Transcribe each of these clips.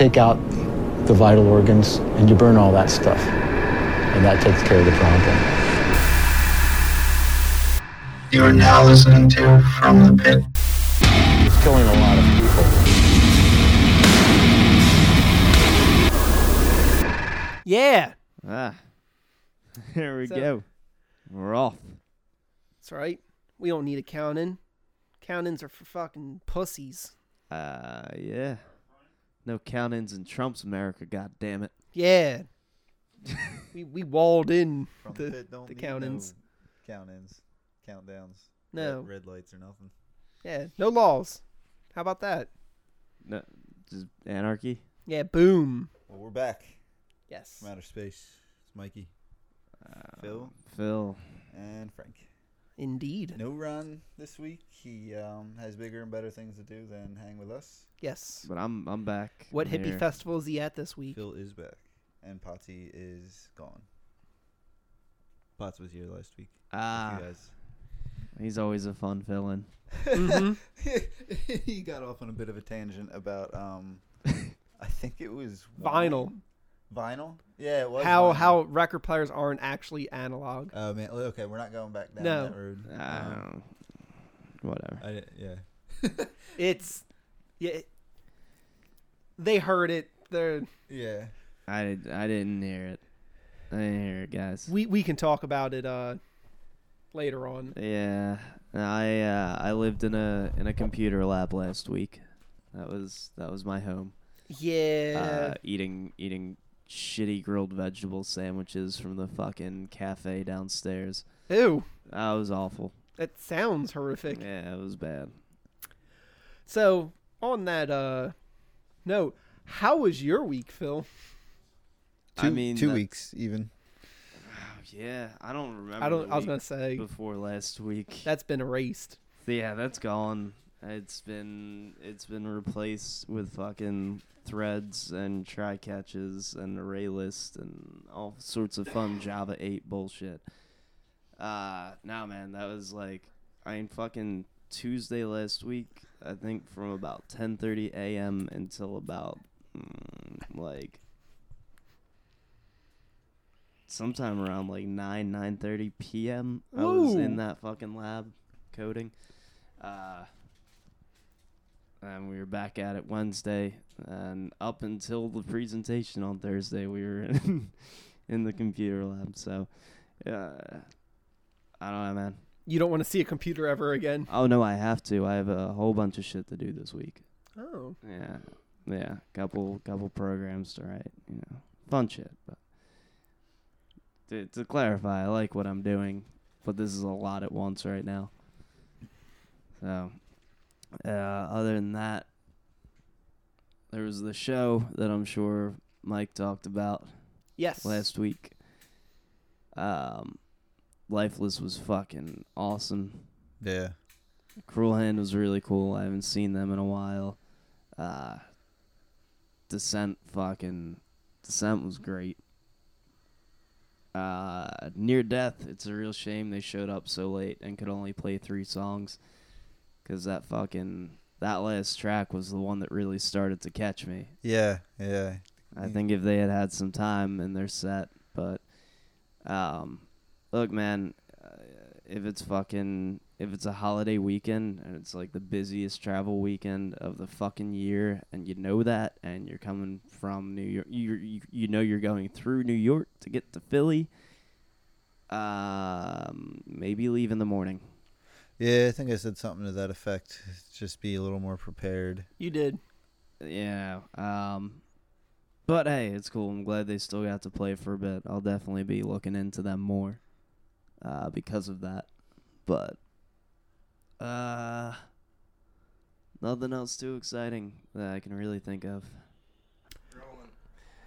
take out the vital organs and you burn all that stuff. And that takes care of the problem. You are now listening to From the Pit. It's killing a lot of people. Yeah, Ah, there we So- go. We're off. that's right. We don't need a count-in. Count-ins are for fucking pussies. Uh, yeah. No count-ins in Trump's America. God damn it. Yeah. we we walled in From the, the, pit don't the count-ins. No count-ins, countdowns. No. red, red lights or nothing. Yeah, no laws. How about that? No, just anarchy. Yeah, boom. Well, we're back Yes. from outer space. It's Mikey Uh, Phil? Phil. and Frank. Indeed. No run this week. He um, has bigger and better things to do than hang with us. Yes. But I'm I'm back. What I'm hippie here. festival is he at this week? Phil is back, and Potsy is gone. Potts was here last week. Ah, you guys. he's always a fun villain. Mhm. he got off on a bit of a tangent about um, I think it was Vinyl. wine? Vinyl? Yeah, it was. How vinyl. how record players aren't actually analog. Oh man, okay, we're not going back down No. that road. Ah, Um, whatever. I yeah, It's yeah. it- They heard it. They're yeah. I did, I didn't hear it. I didn't hear it, guys. we we can talk about it uh later on. Yeah, I uh, I lived in a in a computer lab last week. That was that was my home. Yeah. Uh, eating eating shitty grilled vegetable sandwiches from the fucking cafe downstairs. Ew. That was awful. That sounds horrific. Yeah, it was bad. So on that uh note, how was your week, Phil? Two, I mean, two that- weeks even. Yeah, I don't remember. I don't. I was gonna say before last week. that's been erased. Yeah, that's gone. It's been it's been replaced with fucking threads and try catches and array list and all sorts of fun Java 8 bullshit. Uh now man, that was like I mean fucking Tuesday last week, I think from about 10:30 a.m. until about mm, like sometime around like 9 9:30 p.m. I was in that fucking lab coding. Uh, and we were back at it Wednesday, and up until the presentation on Thursday, we were in, in the computer lab. So, uh, I don't know, man. You don't want to see a computer ever again. Oh no, I have to. I have a whole bunch of shit to do this week. Oh. Yeah, yeah, couple couple programs to write. You know, fun shit. But to to clarify, I like what I'm doing, but this is a lot at once right now. So, uh, other than that, there was the show that I'm sure Mike talked about Yes. last week. Um, Lifeless was fucking awesome. Yeah. Cruel Hand was really cool. I haven't seen them in a while. Uh, Descent fucking Descent was great. Uh, Near Death, it's a real shame they showed up so late and could only play three songs. Cause that fucking that last track was the one that really started to catch me. Yeah. Yeah. I think if they had had some time in their set, but um, look, man, uh, if it's fucking if it's a holiday weekend and it's like the busiest travel weekend of the fucking year, and you know that, and you're coming from New York, you you you know you're going through New York to get to Philly. Um, maybe leave in the morning. Yeah, I think I said something to that effect. Just be a little more prepared. You did. Yeah. Um, but hey, it's cool. I'm glad they still got to play for a bit. I'll definitely be looking into them more, uh, because of that. But, uh, nothing else too exciting that I can really think of.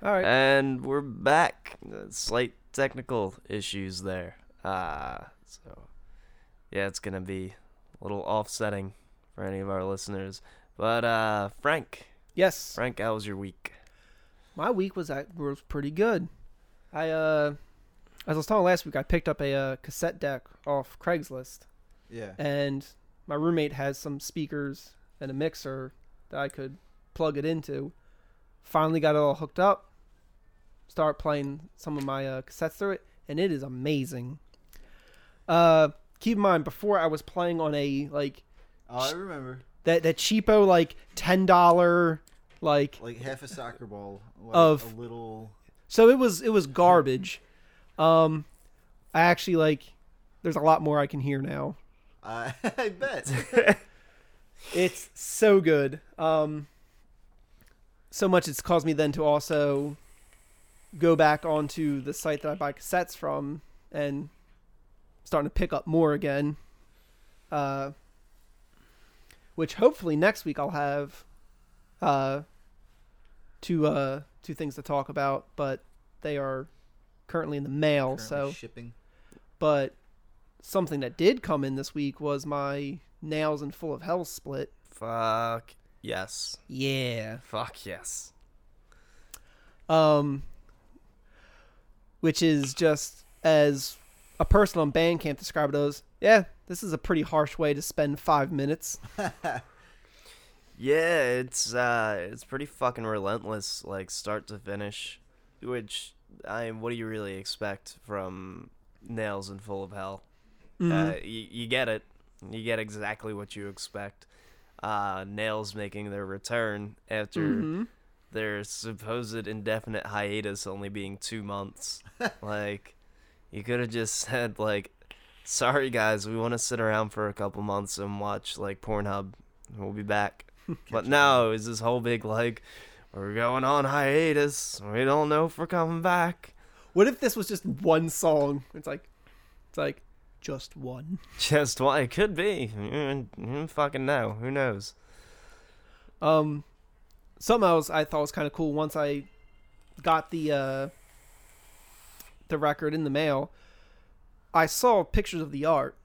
All right. And we're back. Uh, Slight technical issues there. Uh, so, yeah, it's going to be a little offsetting for any of our listeners. But, uh, Frank, yes. Frank, how was your week? My week was act- was pretty good. I uh, as I was telling last week, I picked up a uh, cassette deck off Craigslist, Yeah. and my roommate has some speakers and a mixer that I could plug it into. finally got it all hooked up. Start playing some of my uh, cassettes through it, and it is amazing. Uh, keep in mind, before I was playing on a like Oh, I remember. that that cheapo like ten dollar like Like half a soccer ball. Like Of- a little. so it was it was garbage. Um, I actually like. There's a lot more I can hear now. I I bet. It's so good. Um, so much it's caused me then to also go back onto the site that I buy cassettes from and starting to pick up more again. Uh, which hopefully next week I'll have uh, two uh, two things to talk about, but they are currently in the mail. Currently so shipping. but something that did come in this week was my Nails and Full of Hell split. Fuck yes. Yeah. Fuck yes. Um which is just as a person on Bandcamp described it as, yeah, this is a pretty harsh way to spend 5 minutes. Yeah, it's uh it's pretty fucking relentless, like start to finish. Which I mean, what do you really expect from Nails and Full of Hell? Uh, you, you get it. You get exactly what you expect. Uh, Nails making their return after Mhm. their supposed indefinite hiatus only being two months. like, you could have just said like, "Sorry guys, we want to sit around for a couple months and watch like Pornhub. We'll be back." but no, it's this whole big like, "We're going on hiatus. We don't know if we're coming back." What if this was just one song? It's like it's like just one. Just why it could be. You you fucking know. Who knows? Um, something else I thought was kind of cool once I got the uh, the record in the mail. I saw pictures of the art,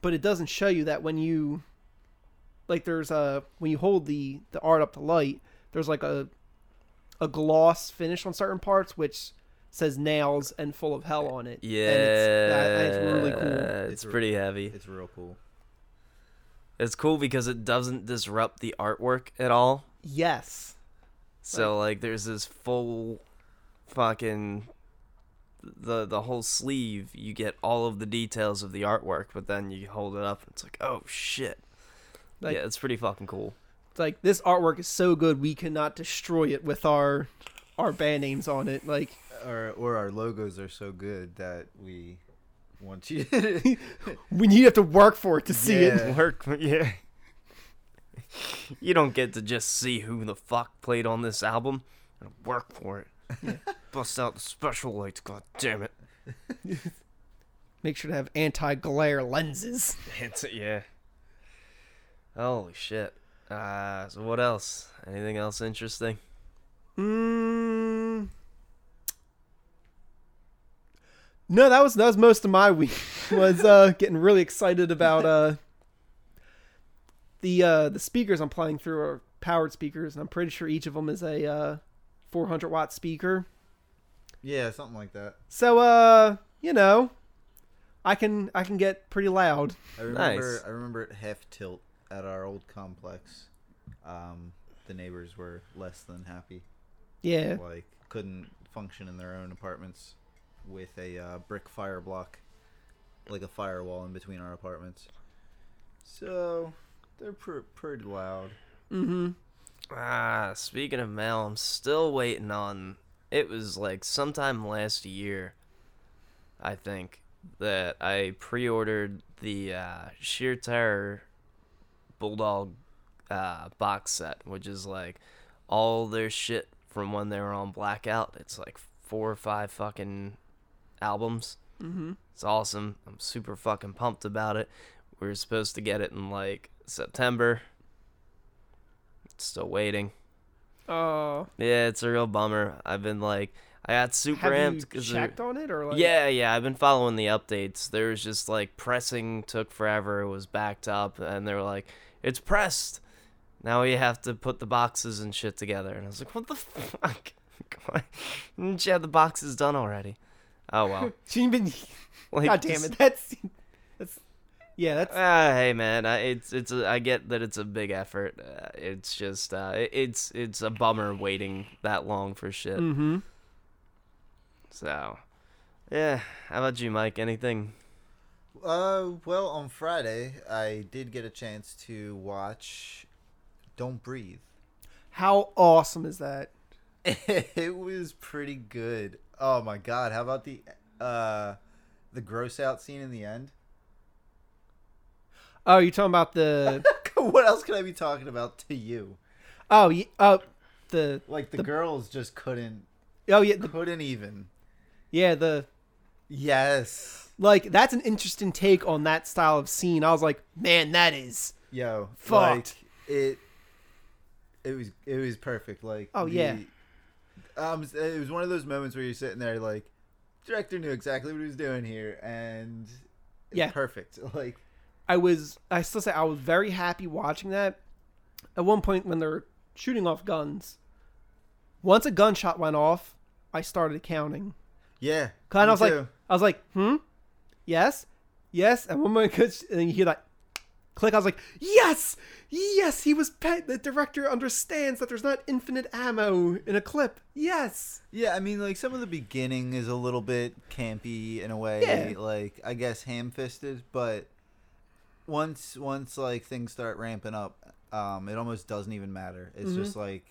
but it doesn't show you that when you like there's a when you hold the the art up to light, there's like a a gloss finish on certain parts which says nails and full of hell on it. Yeah, and it's, that- it's really cool. It's, It's re- pretty heavy. It's real cool. It's cool because it doesn't disrupt the artwork at all. Yes. So like, there's this full fucking the the whole sleeve. You get all of the details of the artwork, but then you hold it up and it's like, oh shit. Like- yeah, it's pretty fucking cool. It's like this artwork is so good we cannot destroy it with our our band names on it. Like Or or our logos are so good that we want you. when you have to work for it to see it. Work, yeah. you don't get to just see who the fuck played on this album. You gotta Work for it. Bust out the special lights. God damn it. Make sure to have anti-glare lenses. It's yeah. Holy shit. Uh, so what else? Anything else interesting? Mm. No, that was that was most of my week. Was uh, getting really excited about uh, the uh, the speakers I'm playing through are powered speakers, and I'm pretty sure each of them is a uh, 400 watt speaker. yeah, something like that. So uh, you know, I can I can get pretty loud. I remember. Nice. I remember at half tilt at our old complex. Um, the neighbors were less than happy. Yeah. Like couldn't function in their own apartments with a uh, brick fire block, like a firewall in between our apartments. So they're pr- pretty loud. Mm-hmm. Ah, speaking of mail, I'm still waiting on. It was like sometime last year, I think, that I pre-ordered the uh, Sheer Terror Bulldog uh, box set, which is like all their shit from when they were on Blackout. It's like four or five fucking albums. Mm-hmm. It's awesome. I'm super fucking pumped about it. We were supposed to get it in like September. Still waiting. Oh. Yeah, it's a real bummer. I've been like, I got super have amped you because checked on it or like? yeah, yeah. I've been following the updates. There was just like pressing took forever. It was backed up, and they were like, "It's pressed." Now we have to put the boxes and shit together. And I was like, "What the fuck? Didn't you have the boxes done already?" Oh well. She been. Like, God damn it! That's Yeah, that's Ah, hey man, I, it's it's a, I get that it's a big effort. Uh, it's just uh, it, it's it's a bummer waiting that long for shit. mm-hmm. So, yeah. How about you, Mike? Anything? Uh, well, on Friday, I did get a chance to watch Don't Breathe. How awesome is that? it was pretty good. Oh my god, how about the uh the gross out scene in the end? Oh, you talking about the? what else could I be talking about to you? oh, yeah, oh, the. Like the, The- girls just couldn't Oh yeah, the, couldn't even. yeah, the. Yes. Like that's an interesting take on that style of scene. I was like, man, that is. Yo, Fucked. like it it was it was perfect. Like Oh, yeah. Um it was one of those moments where you're sitting there like director knew exactly what he was doing here and Yeah. perfect. Like I was. I still say I was very happy watching that. At one point, when they're shooting off guns, once a gunshot went off, I started counting. yeah. Kind of was like. I was like, hmm, yes, yes. And one moment, and then you hear that click. I was like, yes, yes. He was. Pe- the director understands that there's not infinite ammo in a clip. Yes. Yeah, I mean, like some of the beginning is a little bit campy in a way, Yeah. like I guess ham-fisted. But once, once like things start ramping up, um, it almost doesn't even matter. It's Mhm. just like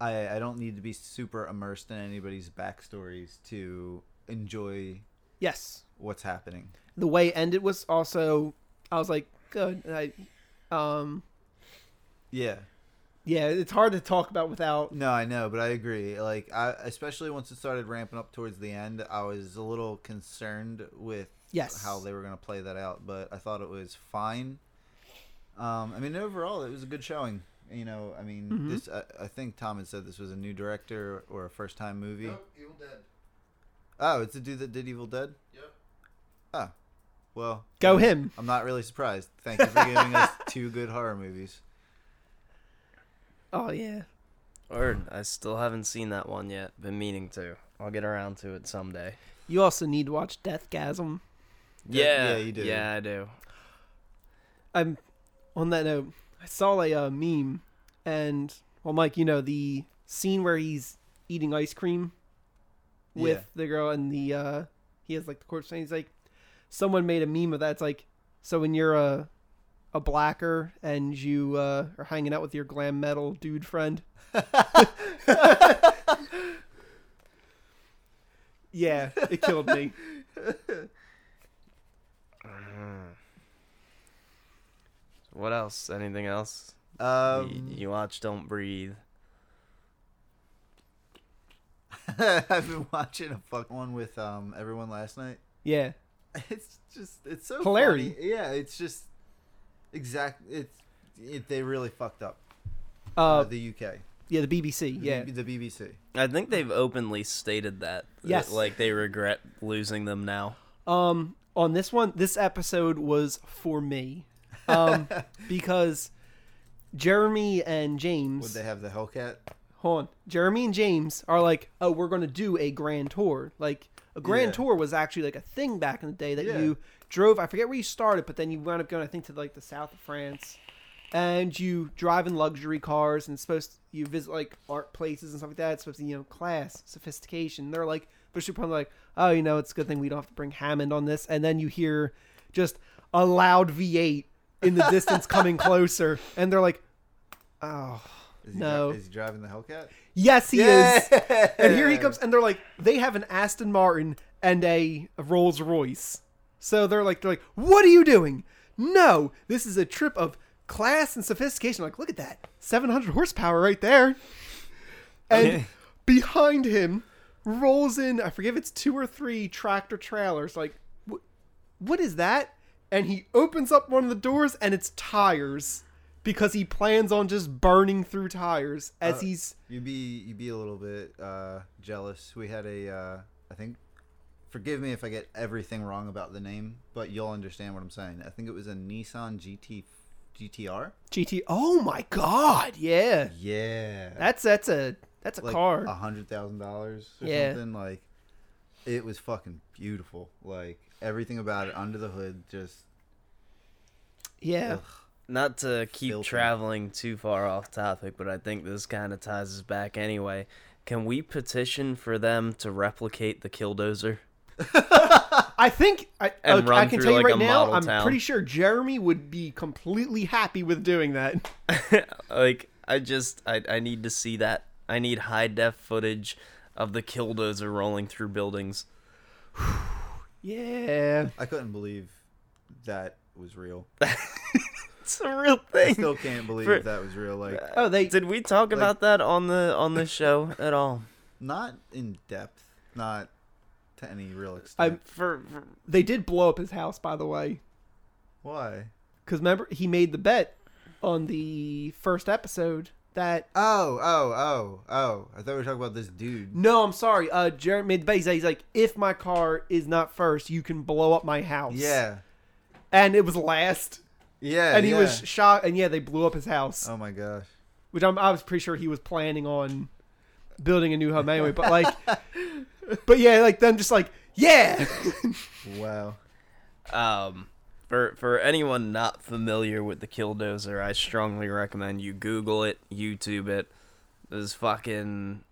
I, I don't need to be super immersed in anybody's backstories to enjoy Yes. what's happening. The way it ended was also. I was like, good. And I, um, Yeah, yeah. It's hard to talk about without. no, I know, but I agree. Like, I especially once it started ramping up towards the end, I was a little concerned with Yes. how they were going to play that out, but I thought it was fine. Um, I mean, overall, it was a good showing. You know, I mean, Mhm. this I, I think Tom had said this was a new director or a first time movie. Evil Dead. Oh, it's the dude that did Evil Dead. Yep. Oh, well, Go I'm- him. I'm not really surprised. Thank you for giving us two good horror movies. Oh yeah. Word. I still haven't seen that one yet. Been meaning to. I'll get around to it someday. You also need to watch Deathgasm. Yeah, Yeah. you do. Yeah, I do. I'm on that note. I saw a uh, meme, and well, Mike, you know the scene where he's eating ice cream with Yeah. the girl, and the uh, he has like the corpse, and he's like, someone made a meme of that. It's like, so when you're a a blacker and you uh, are hanging out with your glam metal dude friend. yeah, it killed me. What else? Anything else? Um, Y- you watch Don't Breathe. I've been watching a fuck one with um everyone last night. Yeah, It's just it's so Hilarity. funny. Yeah, it's just exact. It's it, they really fucked up. uh, Uh, the UK. yeah, the BBC. Yeah, B- the BBC. I think they've openly stated that. that, Yes. like they regret losing them now. Um, on this one, this episode was for me, um, because Jeremy and James, Would they have the Hellcat? hold on, Jeremy and James are like, oh, we're going to do a grand tour. Like a grand Yeah. tour was actually like a thing back in the day that Yeah. you drove. I forget where you started, but then you wound up going, I think, to like the south of France, and you drive in luxury cars, and it's supposed you visit like art places and stuff like that. It's supposed to, you know, class, sophistication. They're like, but you're probably like, oh, you know, it's a good thing we don't have to bring Hammond on this, and then you hear just a loud V8 in the distance coming closer, and they're like, oh. Is No. Dri- is he driving the Hellcat? Yes, he is. And here he comes, and they're like, they have an Aston Martin and a, a Rolls Royce. So they're like, they're like, what are you doing? No, this is a trip of class and sophistication. like, look at that, 700 horsepower right there. And behind him rolls in, I forget if it's two or three tractor trailers. Like, what is that? And he opens up one of the doors, and it's tires. Because he plans on just burning through tires as Uh, he's You'd be you'd be a little bit uh, jealous. We had a uh, I think. Forgive me if I get everything wrong about the name, but you'll understand what I'm saying. I think it was a Nissan GT GTR. GT. Oh my god, yeah. Yeah, That's that's a that's a like car. a hundred thousand dollars or Yeah. something. Like it was fucking beautiful. Like everything about it under the hood, just Yeah. Ugh. Not to keep Filthy. traveling too far off topic, but I think this kind of ties us back anyway. Can we petition for them to replicate the Killdozer? I think I, And okay, run I can through, tell you right now. I'm town. pretty sure Jeremy would be completely happy with doing that. like, I just, I, I need to see that. I need high def footage of the Killdozer rolling through buildings. Yeah. I couldn't believe that was real. It's a real thing. I still can't believe For- that was real. Like uh, Oh, they Did we talk Like- about that on the on the show at all? not in depth, not to any real I extent. For, for they did blow up his house, by the way. Why? Because remember, he made the bet on the first episode that. Oh, oh, oh, oh! I thought we were talking about this dude. No, I'm sorry. Uh, Jeremy made the bet. He's like- He's like, if my car is not first, you can blow up my house. Yeah, And it was last. yeah, and he yeah. was shocked. And yeah, they blew up his house. Oh my gosh! which I'm, I was pretty sure he was planning on building a new home anyway. But like, but yeah, like them just like, yeah, Wow. Um, for for anyone not familiar with the Killdozer, I strongly recommend you Google it, YouTube it. This fucking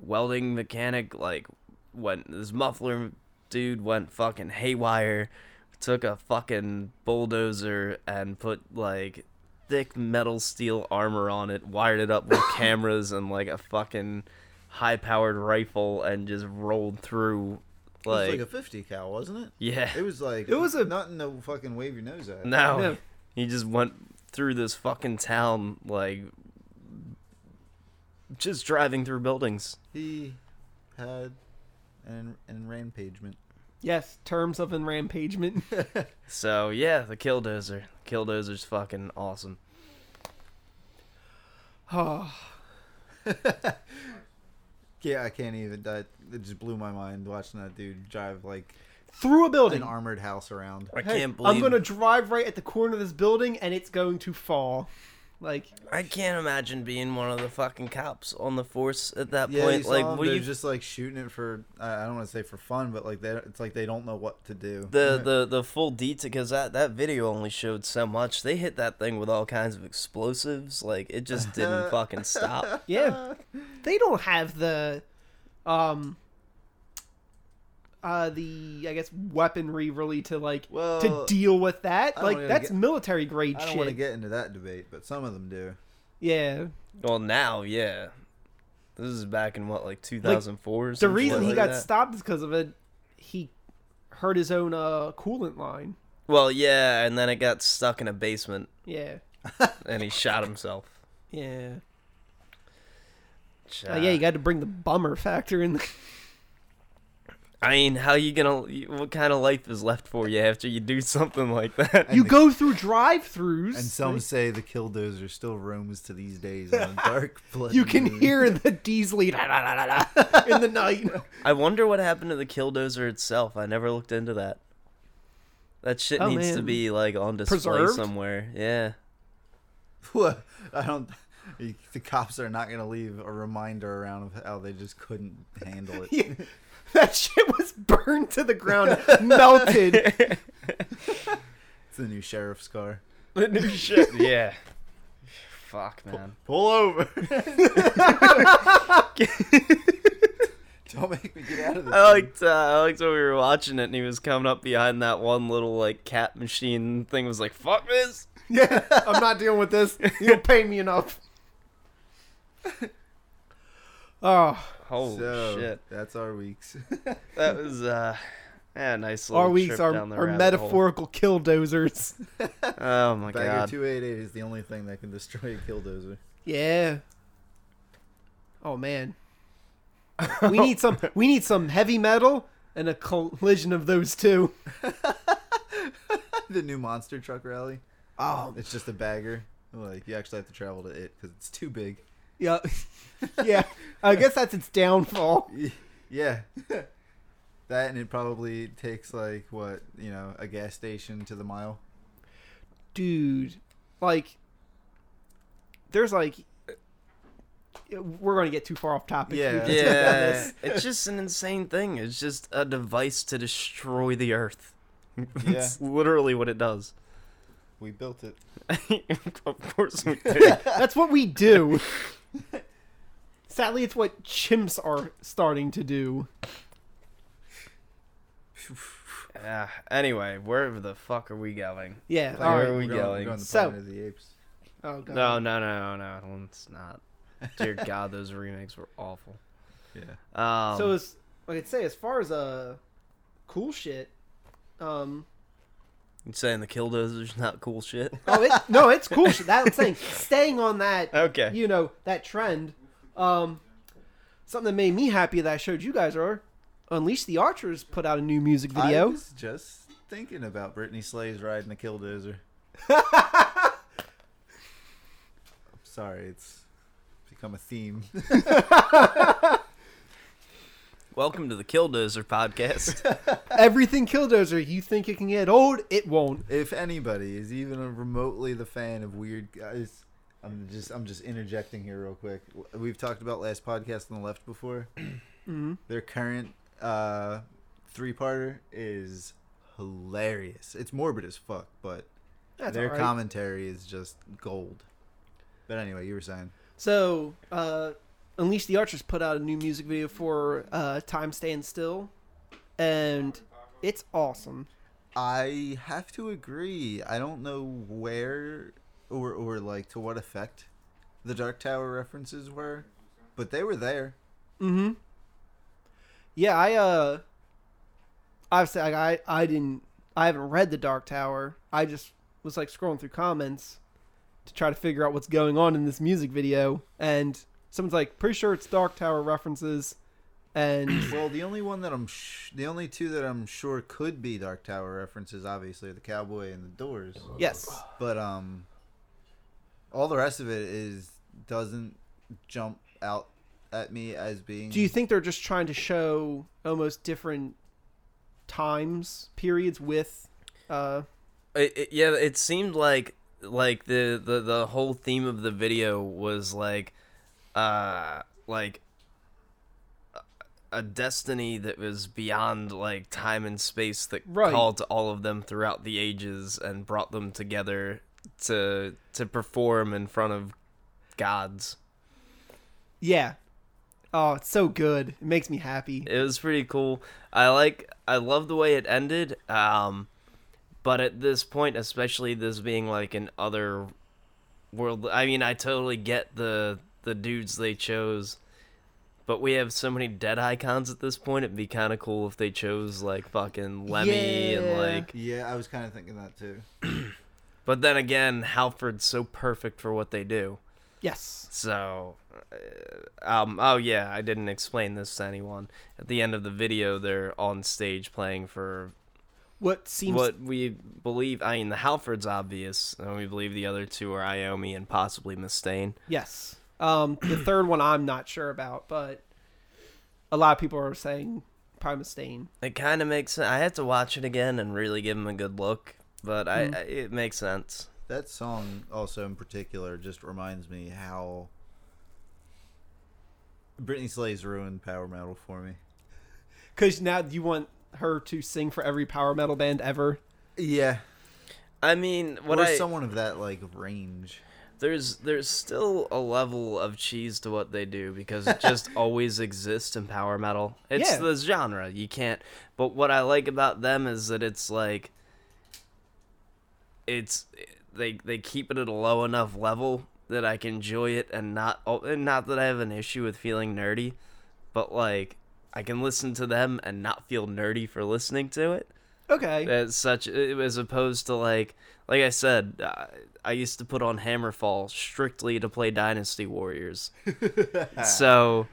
welding mechanic like went this muffler dude went fucking haywire, took a fucking bulldozer and put like thick metal steel armor on it, wired it up with cameras and like a fucking high powered rifle and just rolled through It was like, like a 50 cal, wasn't it? yeah. It was like It was a- nothing to fucking wave your nose at. No, No. he just went through this fucking town like just driving through buildings. He had an an rampagement. yes, terms of enrampagement. So yeah, the Killdozer. Killdozer's fucking awesome. oh, Yeah, I can't even. That it just blew my mind watching that dude drive like through a building, an armored house around. I Hey, can't believe I'm gonna drive right at the corner of this building, and it's going to fall. Like, I can't imagine being one of the fucking cops on the force at that Yeah, you point. saw Like, them, what they're you just like shooting it for. I I don't want to say for fun, but like they, it's like they don't know what to do. the the the full detail because that that video only showed so much. They hit that thing with all kinds of explosives. Like it just didn't fucking stop. yeah, they don't have the, um, uh, the I guess weaponry really to like to deal with that. Like that's get- military grade I don't shit. want to get into that debate, but some of them do. yeah, Well, now, yeah. This is back in what, like 2004 or the reason shit he like got that? stopped is because of it. He hurt his own uh coolant line. Well, yeah, and then it got stuck in a basement Yeah, and he shot himself. yeah, Uh, yeah. You got to bring the bummer factor in. I mean, how you gonna? What kind of life is left for you after you do something like that? you the- go through drive-throughs. And some like, say the killdozer still roams to these days on dark blood. you can moon. hear the diesel in the night. I wonder what happened to the killdozer itself. I never looked into that. That shit Oh, needs to be like on display Preserved? somewhere. Yeah. What? I don't. The cops are not gonna leave a reminder around of how they just couldn't handle it. Yeah, that shit was burned to the ground, melted. It's the new sheriff's car. The new shit. Yeah. Fuck, man. Pull over. don't make me get out of this. I thing. liked uh, I liked when we were watching it and he was coming up behind that one little like cat machine thing was like fuck this Yeah, I'm not dealing with this. You don't pay me enough. Oh, holy so, shit That's our weeks. that was uh yeah, a nice little our weeks trip are, down the are rabbit metaphorical killdozers. hole. oh my Bagger god 288 is the only thing that can destroy a killdozer. Yeah. Oh man. We need some. We need some heavy metal and a collision of those two. the new monster truck rally. Oh It's just a bagger. Like you actually have to travel to it because it's too big. Yeah, yeah. I guess that's its downfall. Yeah. that and it probably takes like what you know a gas station to the mile. dude like there's like we're gonna get too far off topic Yeah. We can talk about yeah it's just an insane thing it's just a device to destroy the earth it's literally what it does We built it. of course we did. That's what we do. Sadly, it's what chimps are starting to do. uh, anyway, where the fuck are we going? Yeah. Where All are we We're going, going? we're going to So- Planet of the Apes. Oh god. No, no, no, no, no, it's not. Dear God, those remakes were awful. Yeah. Um, so as like I'd say, as far as uh, cool shit. Um. You saying the Killdozer's not cool shit? Oh, it, no, it's cool shit. That I'm saying, staying on that. Okay. You know that trend. Um. Something that made me happy that I showed you guys are Unleash the Archers put out a new music video. I was just thinking about Brittney Slayes riding a killdozer. I'm sorry, it's become a theme. Welcome to the Killdozer podcast. Everything Killdozer, you think it can get old, it won't. if anybody is even remotely the fan of weird guys, I'm just I'm just interjecting here real quick. We've talked about last podcast on the left before. hmm Their current uh, three-parter is hilarious. It's morbid as fuck, but That's their alright. commentary is just gold. But anyway, you were saying. So, uh, Unleash the Archers put out a new music video for uh, Time Stand Still, and it's awesome. I have to agree. I don't know where or or like to what effect the Dark Tower references were, but they were there. Mm-hmm. Yeah, I uh, obviously like, I I didn't I haven't read the Dark Tower. I just was like scrolling through comments to try to figure out what's going on in this music video, and someone's like, pretty sure it's Dark Tower references, and Well, the only one that I'm sh- the only two that I'm sure could be Dark Tower references obviously are the Cowboy and the Doors. yes, But um all the rest of it is doesn't jump out at me as being do you think they're just trying to show almost different times periods with uh It, it, yeah, it seemed like like the, the the whole theme of the video was like uh like a- destiny that was beyond like time and space that Right. called to all of them throughout the ages and brought them together to to perform in front of gods. yeah oh it's so good it makes me happy It was pretty cool. I like I love the way it ended. Um but at this point, especially this being like an other world I mean, I totally get the the dudes they chose. But we have so many dead icons at this point. It'd be kind of cool if they chose like fucking Lemmy and like. Yeah, I was kind of thinking that too. But then again, Halford's so perfect for what they do. yes So, uh, um, oh yeah, I didn't explain this to anyone. At the end of the video, they're on stage playing for what seems what we believe. I mean, the Halford's obvious, and we believe the other two are Iommi and possibly Mustaine. Yes. Um, the third one I'm not sure about, but a lot of people are saying probably Mustaine. It kind of makes sense. I had to watch it again and really give him a good look, but I, Mm. I it makes sense. That song also in particular just reminds me how Brittney Slayes ruined power metal for me. Because now you want her to sing for every power metal band ever. Yeah, I mean, what or I someone of that like range. There's there's still a level of cheese to what they do because it just always exists in power metal. It's Yeah. the genre. You can't but what I like about them is that it's like it's they they keep it at a low enough level that I can enjoy it and not oh, and not that I have an issue with feeling nerdy, but like I can listen to them and not feel nerdy for listening to it Okay. as such as opposed to like like i said uh, i used to put on hammerfall strictly to play dynasty warriors. So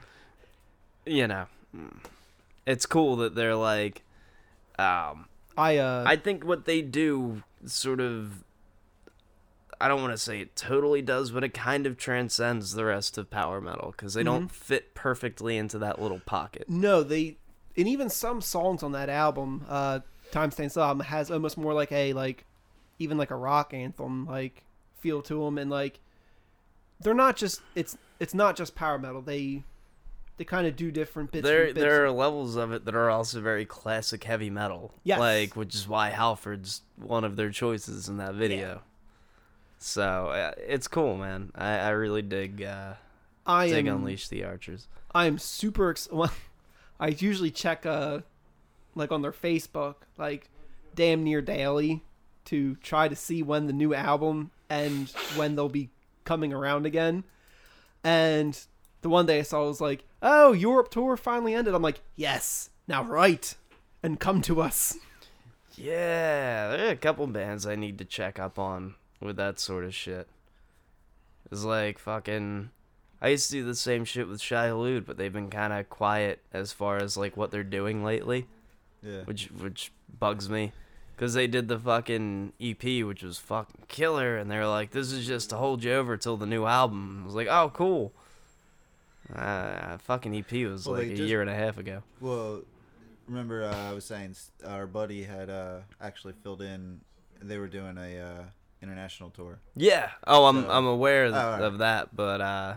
you know it's cool that they're like um I uh i think what they do sort of i don't want to say it totally does but it kind of transcends the rest of power metal because they don't fit perfectly into that little pocket. No they and even some songs on that album, uh, Time Stands Still album has almost more like a like even like a rock anthem like feel to them, and like they're not just it's it's not just power metal. They they kind of do different bits. there bits. there are levels of it that are also very classic heavy metal. Yes. Like which is why Halford's one of their choices in that video. So uh, it's cool, man. I, I really dig uh, I dig am Unleash the Archers. I am super. Ex- well, I usually check uh, like on their Facebook, like damn near daily, to try to see when the new album and when they'll be coming around again. And the one day I saw was like, "Oh, Europe tour finally ended." I'm like, "Yes, now write and come to us." Yeah, there are a couple bands I need to check up on with that sort of shit. It's like fucking. I used to do the same shit with Shai Hulud, but they've been kind of quiet as far as like what they're doing lately, Yeah. which which bugs me. Cause they did the fucking EP, which was fucking killer, and they were like, "This is just to hold you over till the new album." I was like, "Oh, cool." Uh, fucking EP was Well, like a just- year and a half ago. Well, remember uh, I was saying our buddy had uh, actually filled in. They were doing a uh, international tour. Yeah. Oh, I'm So- I'm aware of, Oh, alright. of that, but uh,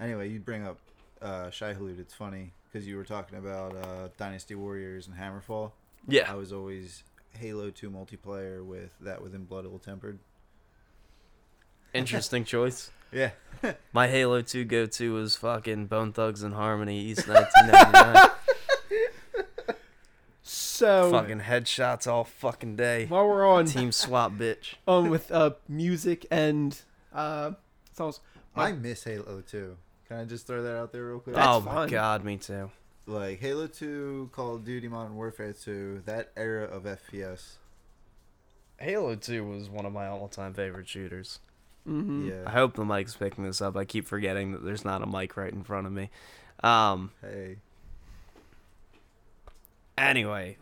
Anyway, you bring up uh, Shai Hulud. It's funny because you were talking about uh, Dynasty Warriors and Hammerfall. yeah. I was always Halo 2 multiplayer with that within Blood Ill Tempered. Interesting choice. Yeah. My Halo 2 go to was fucking Bone Thugs-n-Harmony East 1999. So fucking headshots all fucking day. while we're on Team swap bitch. on with uh music and uh songs, I miss Halo 2. Can I just throw that out there real quick? That's oh my fun. god, me too. Like Halo 2, Call of Duty Modern Warfare 2, that era of FPS. Halo 2 was one of my all-time favorite shooters. hmm I hope the mic's picking this up. I keep forgetting that there's not a mic right in front of me. Um Hey. anyway,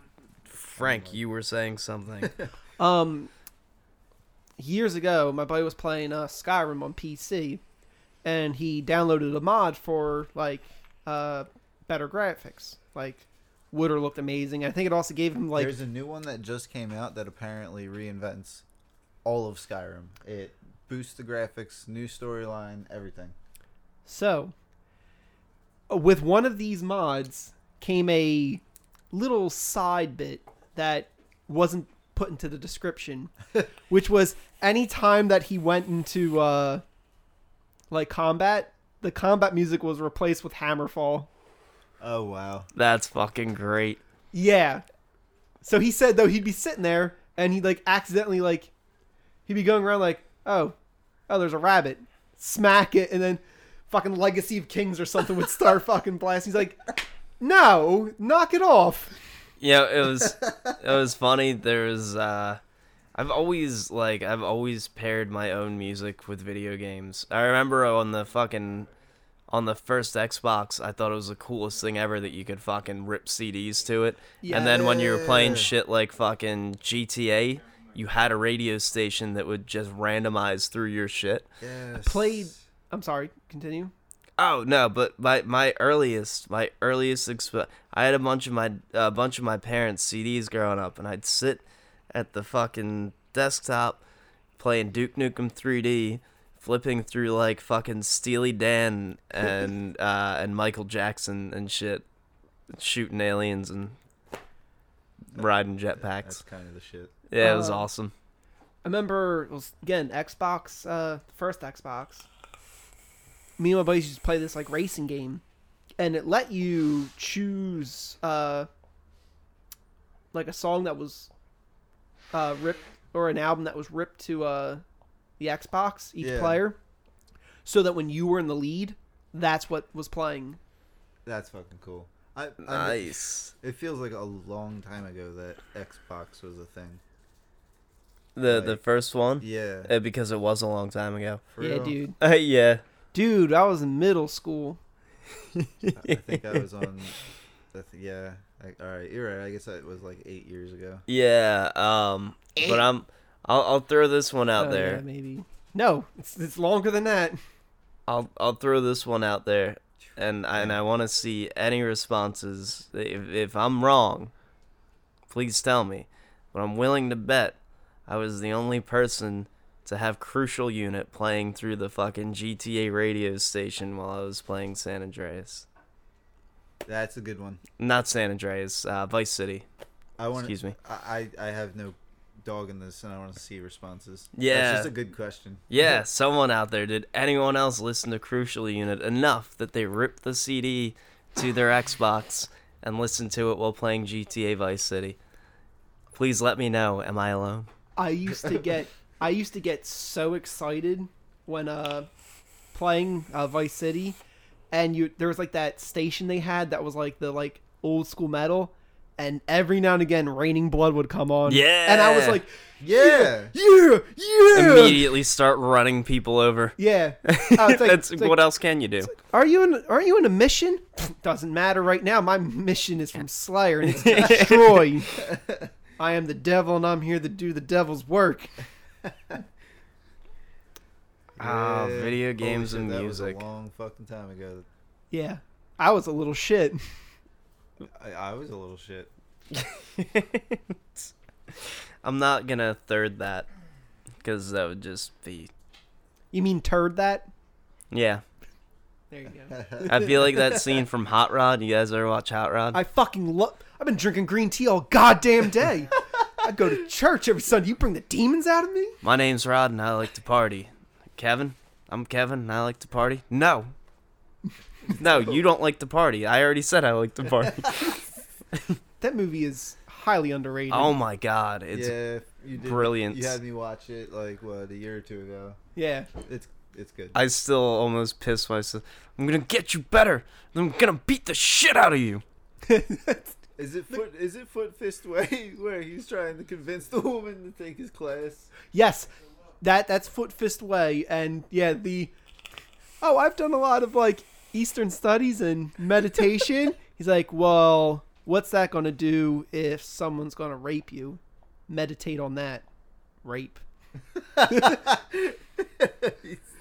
Frank, you were saying something. Um, years ago, my buddy was playing uh, Skyrim on PC, and he downloaded a mod for like uh better graphics. Like, Wooder looked amazing. I think it also gave him like There's a new one that just came out that apparently reinvents all of Skyrim. It boosts the graphics, new storyline, everything. so. uh, With one of these mods came a little side bit that wasn't put into the description, which was any time that he went into uh like combat, the combat music was replaced with Hammerfall. Oh wow. That's fucking great. Yeah. So he said though he'd be sitting there and he'd like accidentally like he'd be going around like, oh, oh, there's a rabbit, smack it, and then fucking Legacy of Kings or something would start fucking blasting. He's like, no, knock it off. Yeah, it was it was funny. There was uh I've always like I've always paired my own music with video games. I remember on the fucking on the first Xbox, I thought it was the coolest thing ever that you could fucking rip CDs to it. Yeah. And then when you were playing shit like fucking GTA, you had a radio station that would just randomize through your shit. Yes. Played. I'm sorry. Continue. Oh no, but my my earliest my earliest exp- I had a bunch of my a bunch of my parents' CDs growing up, and I'd sit at the fucking desktop playing Duke Nukem 3D, flipping through like fucking Steely Dan and uh, and Michael Jackson and shit, shooting aliens and riding jetpacks. That's jetpacks. kind of the shit. Yeah, it was Uh, awesome. I remember it was again Xbox, uh, first Xbox. Me and my buddies used to play this like racing game, and it let you choose uh, like a song that was uh, ripped or an album that was ripped to uh, the Xbox each Yeah. player, so that when you were in the lead, that's what was playing. That's fucking cool. I, I Nice. It feels like a long time ago that Xbox was a thing. The the like- first one, Yeah. uh, because it was a long time ago. For yeah, real. dude, Uh, yeah. dude, I was in middle school. I, I think I was on. I th- yeah. I, all right, you're right. I guess that was like eight years ago. Yeah, um, but I'm I'll I'll throw this one out Oh, there. yeah, maybe. No, it's it's longer than that. I'll I'll throw this one out there, and I, and I want to see any responses. If if I'm wrong, please tell me. But I'm willing to bet I was the only person to have Crucial Unit playing through the fucking GTA radio station while I was playing San Andreas. That's a good one. Not San Andreas, uh, Vice City. I want. Excuse me. I I I have no dogging this, and I want to see responses. Yeah. That's just a good question. Yeah, someone out there. Did anyone else listen to Crucial Unit enough that they ripped the CD to their Xbox and listened to it while playing GTA Vice City? Please let me know. Am I alone? I used to get I used to get so excited when uh playing uh, Vice City and you there was like that station they had that was like the like old school metal and every now and again Raining Blood would come on. Yeah. And I was like, Yeah. yeah, yeah. Immediately start running people over. Yeah. Like- That's it's like, what else can you do? Are you in aren't you in a mission? Doesn't matter right now. My mission is from Slayer and it's to destroy. I am the devil and I'm here to do the devil's work. Ah, Yeah. video Holy games shit, and that was a music. long fucking time ago. Yeah. I was a little shit. I, I was a little shit. I'm not gonna third that because that would just be You mean turd that? yeah. There you go. I feel like that scene from Hot Rod. You guys ever watch Hot Rod? I fucking love. I've been drinking green tea all goddamn day. I go to church every Sunday. You bring the demons out of me? My name's Rod and I like to party. Kevin, I'm Kevin and I like to party. No. No, you don't like to party. I already said I like to party. That movie is highly underrated. oh my god, it's yeah, you did. brilliant. You had me watch it like what a year or two ago. yeah. It's it's good. I still almost pissed myself. I'm gonna get you better. I'm gonna beat the shit out of you. Is it foot? Is it foot fist way where he's trying to convince the woman to take his class? Yes, that that's Foot Fist Way, and yeah, the oh, I've done a lot of like Eastern studies and meditation. He's like, well, what's that gonna do if someone's gonna rape you? Meditate on that, rape. It's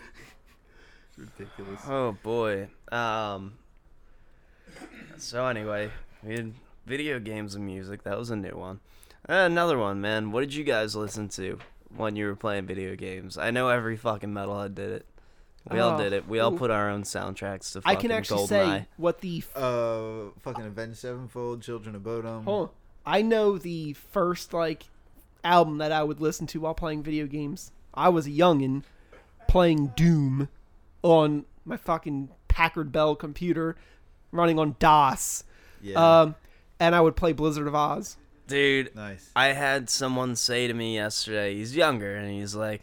ridiculous. Oh boy. Um. So anyway, we had video games and music. That was a new one. Uh, another one, man. What did you guys listen to when you were playing video games? I know every fucking metalhead did it. We all Oh, did it. We all put our own soundtracks to I fucking can actually GoldenEye. say what the f- Uh, fucking Avenged Sevenfold, Children of Bodom. Hold on. I know the first like album that I would listen to while playing video games. I was a youngin playing Doom on my fucking Packard Bell computer, running on DOS. Yeah. Um, and I would play Blizzard of Ozz. Dude, nice. I had someone say to me yesterday, he's younger, and he's like,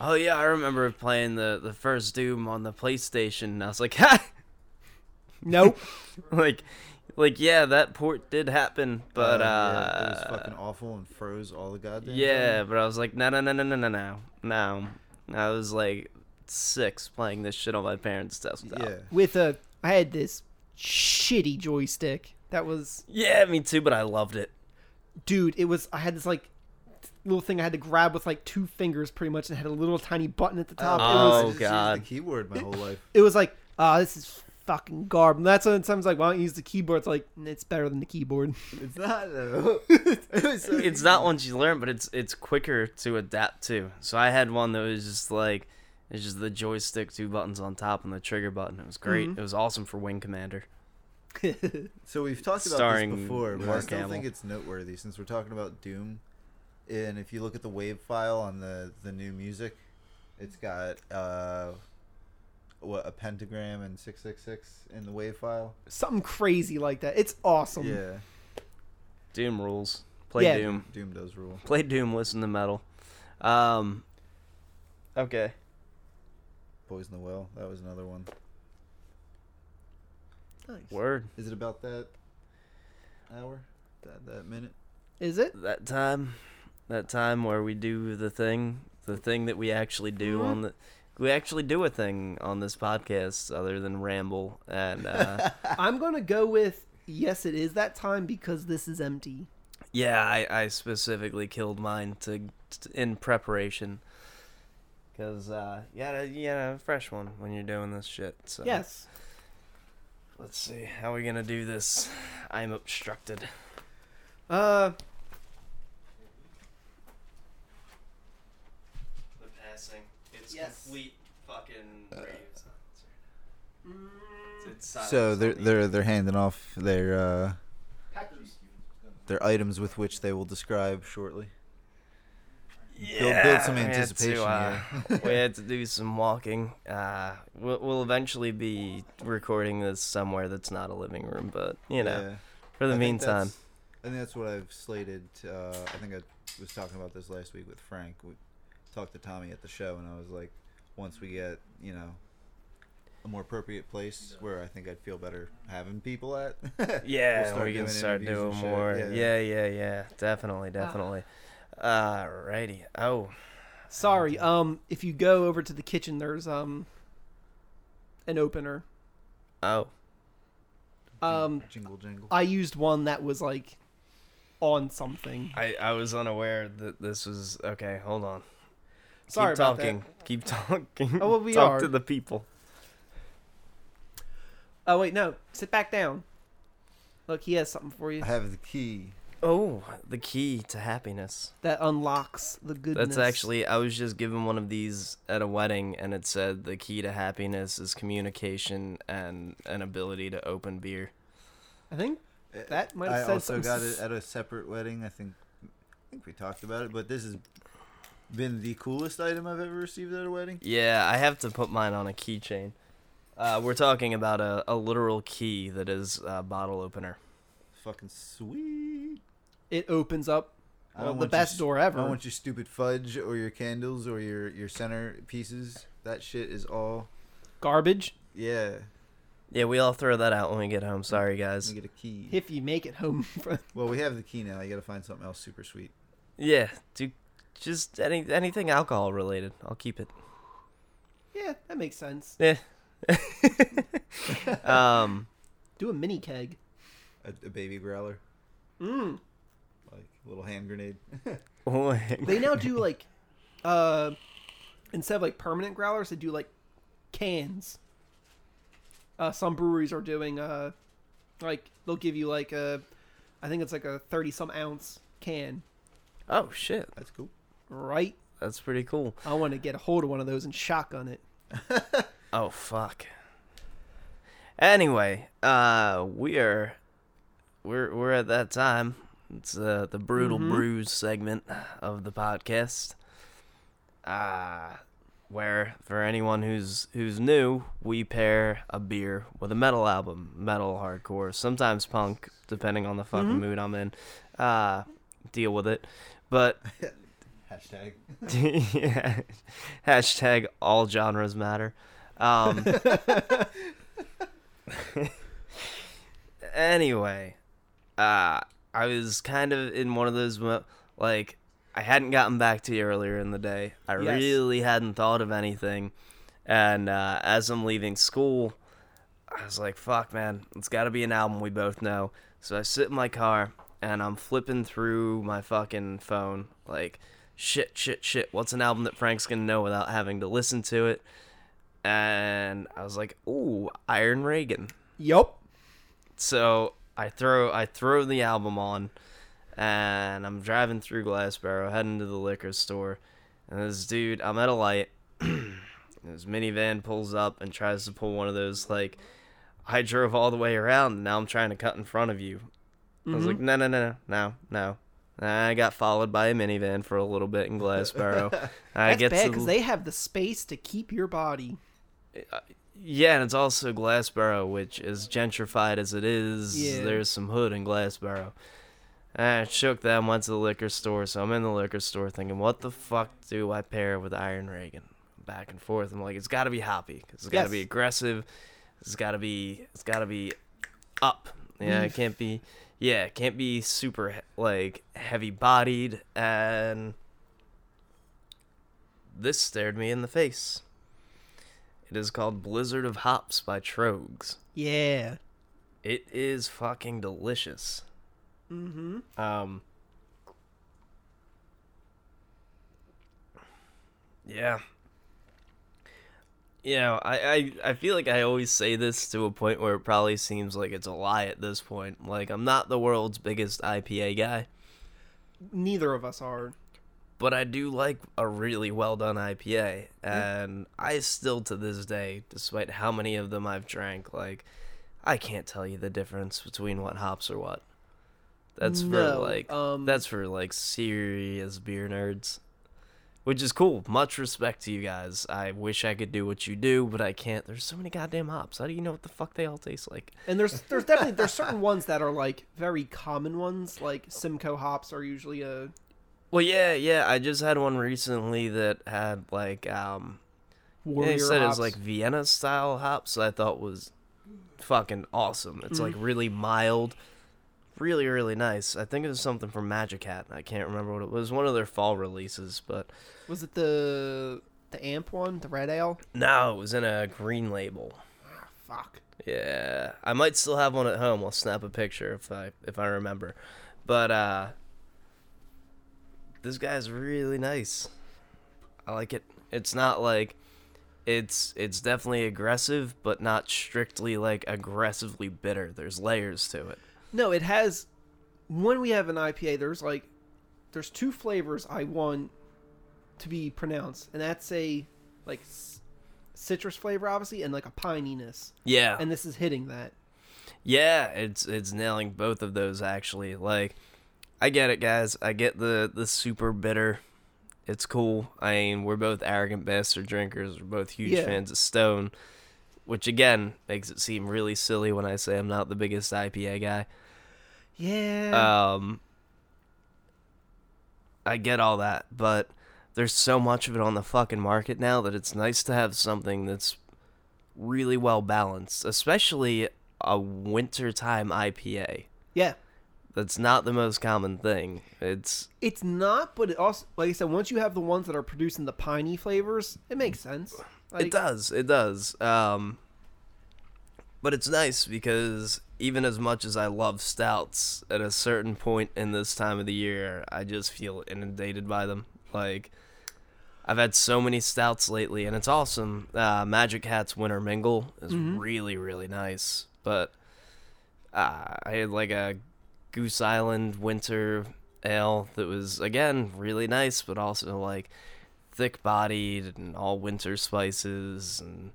Oh yeah, I remember playing the, the first Doom on the PlayStation. And I was like, Ha! Nope. like, like yeah, that port did happen, but uh, yeah, it was fucking awful and froze all the goddamn. yeah, time. but I was like, no, no, no, no, no, no, no, no. I was like six playing this shit on my parents' desktop. Yeah. With a, I had this shitty joystick that was, yeah, me too, but I loved it. dude. It was. I had this like little thing I had to grab with like two fingers, pretty much, and had a little tiny button at the top. it was Oh, I just used God. the keyboard my whole life. it was like, ah, this is fucking garb. And that's when sometimes like, why don't you use the keyboard? It's like, it's better than the keyboard. It's not though. It so It's not once you learn, but it's it's quicker to adapt to. So I had one that was just like it's just the joystick, two buttons on top, and the trigger button. It was great. Mhm. It was awesome for Wing Commander. So we've talked about Starring this before, but I Mark still Hamill. think it's noteworthy since we're talking about Doom. And if you look at the wave file on the the new music, it's got uh, what a pentagram and six six six in the wave file. Something crazy like that. It's awesome. Yeah, Doom rules. Play Yeah. Doom. Doom does rule. Play Doom. Listen to metal. Um. Okay. Boys in the Well, that was another one. Nice. Word. Is it about that hour? That that minute? Is it? That time. That time where we do the thing. The thing that we actually do Mhm. on the. We actually do a thing on this podcast other than ramble and uh, I'm gonna go with yes. It is that time because this is empty. Yeah, I, I specifically killed mine to, t in preparation. Cause uh, you gotta you gotta a fresh one when you're doing this shit. So Yes. Let's see how we gonna do this. I'm obstructed. Uh, The passing. It's Yes. complete fucking radio silence. It's silence So they're they're they're handing off their uh, their items with which they will describe shortly. Yeah, build some we had to, uh, here. we had to do some walking. Uh, we'll, we'll eventually be recording this somewhere that's not a living room, but you know, Yeah. for the I meantime, that's- I think that's what I've slated. Uh, I think I was talking about this last week with Frank. We talked to Tommy at the show, and I was like, once we get, you know, a more appropriate place where I think I'd feel better having people at. yeah, we'll start we can start doing more. Yeah. Yeah, yeah, yeah, definitely, definitely. Alrighty. Oh, Sorry. Um, if you go over to the kitchen, there's um an opener. oh, Um, jingle jingle. I used one that was like on something. I I was unaware that this was okay. Hold on. Sorry Keep about talking. Keep talking. Oh, well, we Talk are. to the people. Oh wait, no. Sit back down. Look, he has something for you I have the key. Oh, the key to happiness. that unlocks the goodness. That's actually I was just given one of these at a wedding and it said the key to happiness is communication and an ability to open beer. I think eh, That might have I said also something got it at a separate wedding. I think. I think we talked about it, but this has been the coolest item I've ever received at a wedding. Yeah, I have to put mine on a keychain. Uh, we're talking about a, a literal key that is a bottle opener. Fucking sweet. it opens up I well, don't the best your, door I ever. don't want your stupid fudge or your candles or your your center pieces. That shit is all. Garbage Yeah. Yeah, we all throw that out when we get home. Sorry, guys. Let me get a key. if you make it home. Well, we have the key now. You gotta find something else super sweet. Yeah, do just any anything alcohol related. I'll keep it. yeah, that makes sense. Yeah. um. Do a mini keg. A, a baby growler, Mm. like a little hand grenade. They now do like, uh, instead of like permanent growlers, they do like cans. Uh, some breweries are doing uh, like they'll give you like a, I think it's like a thirty some ounce can. oh shit, That's cool. Right. that's pretty cool. I want to get a hold of one of those and shotgun it. Oh fuck. Anyway, uh, we are we're we're at that time. It's uh, the brutal Mhm. brews segment of the podcast. Uh where for anyone who's who's new, we pair a beer with a metal album, metal hardcore, sometimes punk, depending on the fucking Mhm. mood I'm in. Uh deal with it. But Hashtag. yeah. Hashtag all genres matter. Um, anyway, uh, I was kind of in one of those mo- like I hadn't gotten back to you earlier in the day. I Yes. really hadn't thought of anything, and uh, as I'm leaving school, I was like, "Fuck, man, it's got to be an album we both know." So I sit in my car and I'm flipping through my fucking phone, like, shit, shit, shit. What's an album that Frank's gonna know without having to listen to it? And I was like, "Ooh, Iron Reagan." Yup. So I throw I throw the album on, and I'm driving through Glassboro, heading to the liquor store, and this dude, I'm at a light. his minivan pulls up and tries to pull one of those like, I drove all the way around, and now I'm trying to cut in front of you. I was mm-hmm. like, no, no, no, no, no, no. I got followed by a minivan for a little bit in Glassboro. I That's get bad because the- they have the space to keep your body. Uh, yeah, and it's also Glassboro, which as gentrified as it is, Yeah. there's some hood in Glassboro. I shook them, went to the liquor store, so I'm in the liquor store thinking, what the fuck do I pair with Iron Reagan? Back and forth. I'm like, it's got to be hoppy, 'cause it's got to Yes. be aggressive. It's got to be, it's got to be up. Yeah, it can't be, yeah, it can't be super like heavy bodied. And this stared me in the face. It is called Blizzard of Hops by Trogs. Yeah. It is fucking delicious. Mm-hmm. Um. Yeah. You know, I, I, I feel like I always say this to a point where it probably seems like it's a lie at this point. Like, I'm not the world's biggest IPA guy, Neither of us are. but I do like a really well done IPA. And I still, to this day, despite how many of them I've drank, like, I can't tell you the difference between what hops are what. That's No, for like um, that's for like serious beer nerds. Which is cool. Much respect to you guys. I wish I could do what you do, but I can't. There's so many goddamn hops. How do you know what the fuck they all taste like? And there's there's definitely there's certain ones that are like very common ones, like Simcoe hops are usually a Well, yeah, yeah. I just had one recently that had like um. warrior they said hops. was like Vienna style hops. I thought was fucking awesome. It's like really mild, really really nice. I think it was something from Magic Hat. I can't remember what it was. One of their fall releases, but was it the the amp one, the red ale? no, it was in a green label. Fuck. Yeah, I might still have one at home. I'll snap a picture if I if I remember. But uh this guy's really nice. I like it. It's not like it's it's definitely aggressive, but not strictly like aggressively bitter. There's layers to it. No, it has. When we have an IPA, there's like, there's two flavors I want to be pronounced, and that's a like citrus flavor, obviously, and like a pininess, Yeah. and this is hitting that. Yeah, it's it's nailing both of those actually. Like I get it guys. I get the the super bitter. It's cool. I mean, we're both arrogant bastard drinkers. We're both huge Yeah. fans of Stone, which again makes it seem really silly when I say I'm not the biggest IPA guy. Yeah. Um I get all that, but there's so much of it on the fucking market now that it's nice to have something that's really well balanced, especially a wintertime IPA. yeah. That's not the most common thing. It's It's not, but it also, like I said, once you have the ones that are producing the piney flavors, it makes sense. Like, it does, it does. Um but it's nice because even as much as I love stouts, at a certain point in this time of the year, I just feel inundated by them. Like I've had so many stouts lately, and it's awesome. Uh, Magic Hat's Winter Mingle is really, really nice. But uh, I had like a Goose Island Winter Ale that was again really nice, but also like thick bodied and all winter spices and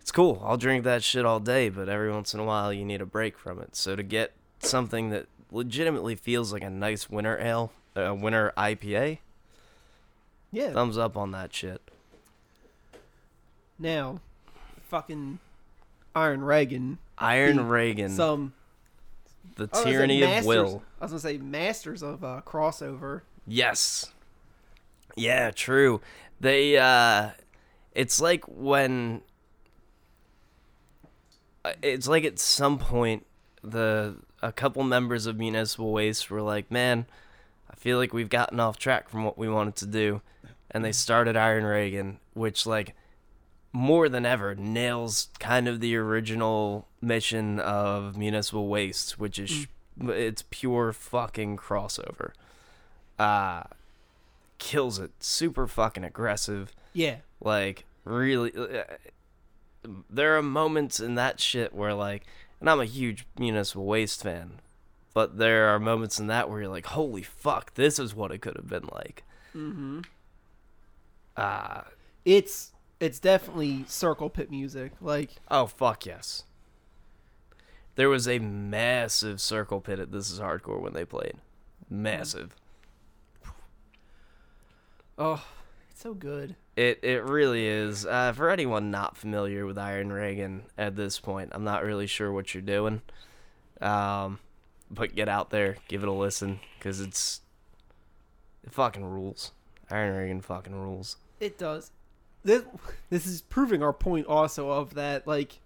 it's cool. I'll drink that shit all day, but every once in a while you need a break from it. So to get something that legitimately feels like a nice winter ale, a winter IPA, Yeah. thumbs up on that shit. now, fucking Iron Reagan, Iron Reagan, some the was tyranny of masters- will. I was gonna say masters of uh, crossover. Yes. Yeah, true. They uh it's like when uh, it's like at some point the a couple members of Municipal Waste were like, "Man, I feel like we've gotten off track from what we wanted to do." And they started Iron Reagan, which like more than ever nails kind of the original mission of Municipal Waste, which is sh it's pure fucking crossover. Uh kills it. Super fucking aggressive. Yeah. Like really uh, there are moments in that shit where like and I'm a huge municipal waste fan, but there are moments in that where you're like, "Holy fuck, this is what it could have been like." Mm-hmm. Ah, It's it's definitely circle pit music. Like oh fuck yes. There was a massive circle pit at This Is Hardcore when they played. Massive. Oh, it's so good. It it really is. Uh, for anyone not familiar with Iron Reagan at this point, I'm not really sure what you're doing. Um, but get out there, give it a listen, cause it's it fucking rules. Iron Reagan fucking rules. It does. This this is proving our point also of that like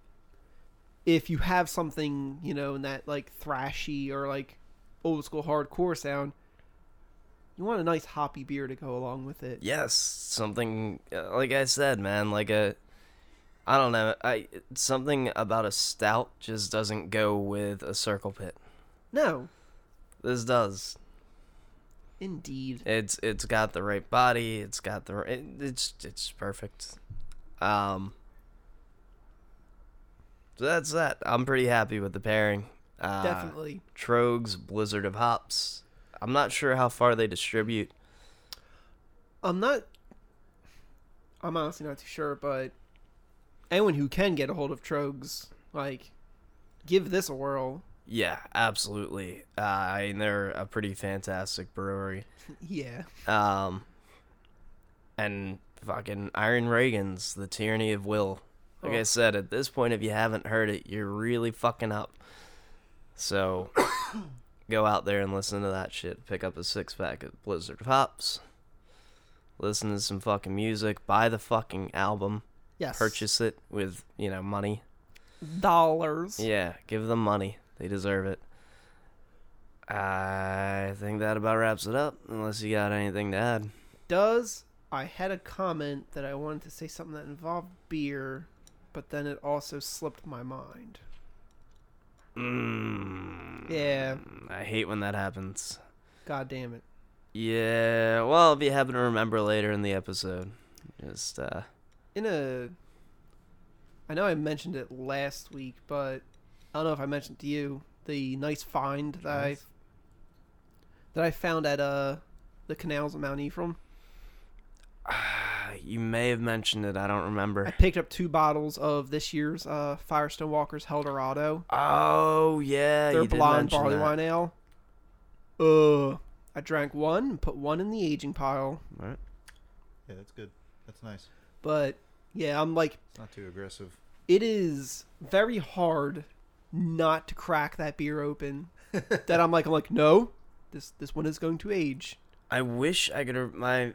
if you have something, you know, in that like thrashy or like old school hardcore sound, you want a nice hoppy beer to go along with it. Yes, something uh, like I said, man. Like a, I don't know. I something about a stout just doesn't go with a circle pit. No, This does. indeed. It's it's got the right body. It's got the right, it's it's perfect. Um. So that's that. I'm pretty happy with the pairing. Uh, Definitely. Trogs Blizzard of Hops. I'm not sure how far they distribute. I'm not. I'm honestly not too sure, but anyone who can get a hold of Trogs, like, give this a whirl. Yeah, absolutely. Uh, I mean, they're a pretty fantastic brewery. yeah. Um, and fucking Iron Reagan's The Tyranny of Will. Like I Oh. said, at this point, if you haven't heard it, you're really fucking up. So go out there and listen to that shit. Pick up a six pack of Blizzard Hops. Listen to some fucking music. Buy the fucking album. Yes. Purchase it with, you know, money. dollars. Yeah, give them money. They deserve it. I think that about wraps it up. Unless you got anything to add. Does I had a comment that I wanted to say something that involved beer, but then it also slipped my mind. Mm, Yeah. I hate when that happens. God damn it. Yeah, well, if you happen to remember later in the episode, just uh, In a I know I mentioned it last week, but I don't know if I mentioned to you the nice find that I that I found at uh the canals of Mount Ephraim. you may have mentioned it. I don't remember. I picked up two bottles of this year's uh Firestone Walker's Helldorado. Oh yeah, Their you blonde mention barley that. wine ale. Uh I drank one and put one in the aging pile. Right. Yeah, that's good. That's nice. But yeah, I'm like It's not too aggressive. it is very hard not to crack that beer open. that I'm like I'm like no, this this one is going to age. I wish I could. Re- my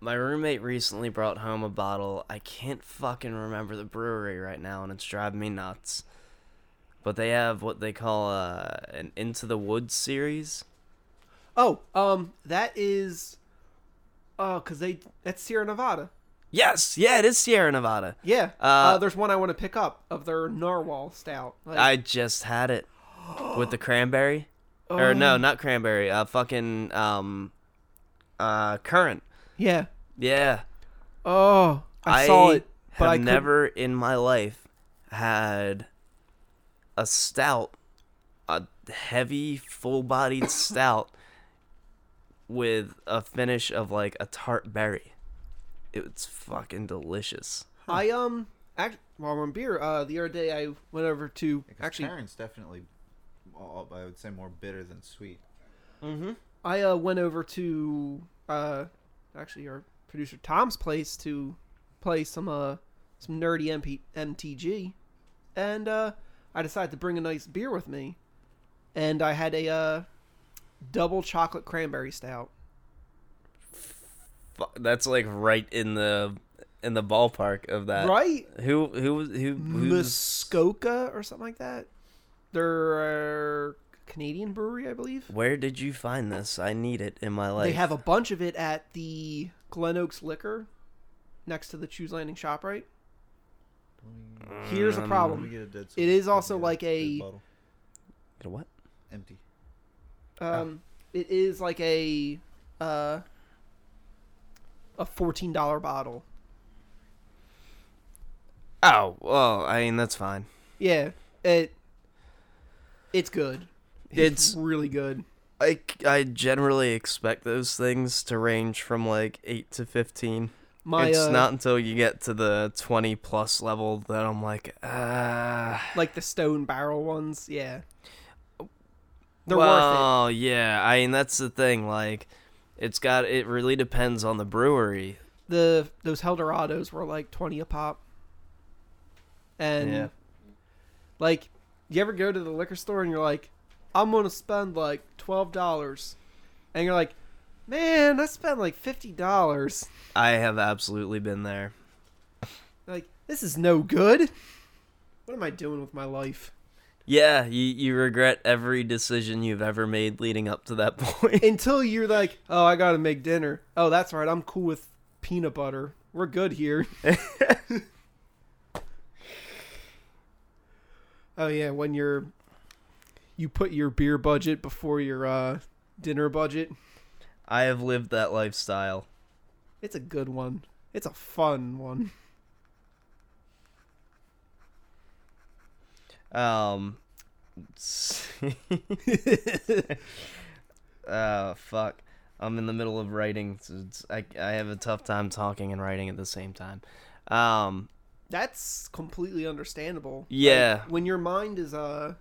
my roommate recently brought home a bottle. I can't fucking remember the brewery right now, and it's driving me nuts. But they have what they call uh, an Into the Woods series. Oh, um, that is, oh, cause they that's Sierra Nevada. Yes, yeah, it is Sierra Nevada. Yeah. Uh, Uh, there's one I want to pick up of their narwhal stout. Like, I just had it with the cranberry, or no, not cranberry. Uh, fucking um, uh, currant. Yeah. Yeah, Oh, I, saw it, but have I couldn't- never in my life had a stout, a heavy, full-bodied stout with a finish of like a tart berry. It's fucking delicious. I um, act while we're on beer, uh, the other day I went over to Because actually Terran's definitely, uh, I would say, more bitter than sweet. Mm-hmm. I uh went over to uh, actually our producer Tom's place to play some uh some nerdy MP- MTG, and uh, I decided to bring a nice beer with me, and I had a uh, double chocolate cranberry stout. That's like right in the in the ballpark of that. right? Who who was who who's Muskoka or something like that. They're Canadian brewery, I believe. Where did you find this? I need it in my life. They have a bunch of it at the Glen Oaks Liquor next to the Choose Landing shop, right? Here's a Let me problem. get a dead It is also get like dead a- Get a what? empty. Um, it is like a uh, a fourteen dollar bottle. Oh well, I mean that's fine. Yeah, it it's good. It's- really good. I, I generally expect those things to range from like 8 to 15. My it's uh, not until you get to the 20 plus level that I'm like, ah. like the stone barrel ones. Yeah, they're worth it. well, yeah. I mean, that's the thing. Like, it's got, it really depends on the brewery. The those Helldorados were like twenty a pop, and Yeah. like, you ever go to the liquor store and you're like, I'm gonna spend like twelve dollars, and you're like, man, I spent like fifty dollars. I have absolutely been there. Like, this is no good. What am I doing with my life? Yeah, you, you regret every decision you've ever made leading up to that point. Until you're like, oh, I gotta make dinner. Oh, that's right. I'm cool with peanut butter. We're good here. oh yeah, when you're you put your beer budget before your uh, dinner budget. I have lived that lifestyle. It's a good one. It's a fun one. Um. oh fuck! I'm in the middle of writing. So it's, I I have a tough time talking and writing at the same time. Um. That's completely understandable. Yeah. Like, when your mind is uh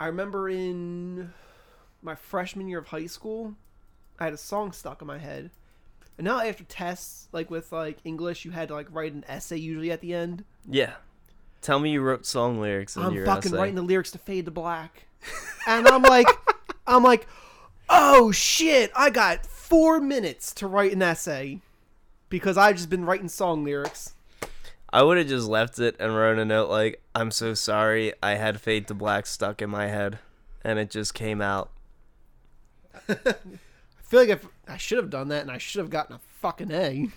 I remember in my freshman year of high school, I had a song stuck in my head. And now after tests, like with like English, you had to like write an essay usually at the end. Yeah. Tell me you wrote song lyrics in I'm your fucking essay. writing the lyrics to Fade to Black. and I'm like, I'm like, oh shit, I got four minutes to write an essay because I've just been writing song lyrics. I would have just left it and wrote a note like, "I'm so sorry. I had Fade to Black stuck in my head, and it just came out." I feel like if I should have done that and I should have gotten a fucking A.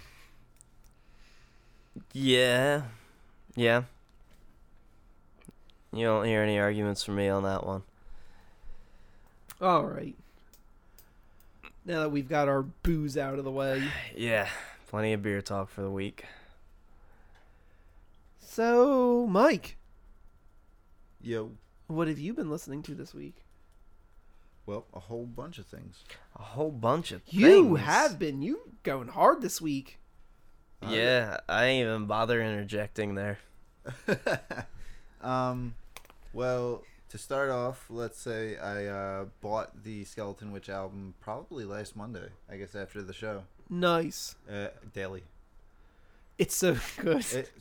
Yeah, yeah. You don't hear any arguments from me on that one. All right. Now that we've got our booze out of the way. Yeah, plenty of beer talk for the week. So, Mike, Yo, what have you been listening to this week? well, a whole bunch of things. A whole bunch of things. You have been you going hard this week. Yeah, I ain't even bother interjecting there. um, well, to start off, let's say I uh, bought the Skeletonwitch album probably last Monday. I guess after the show. Nice. Uh, daily. It's so good. It,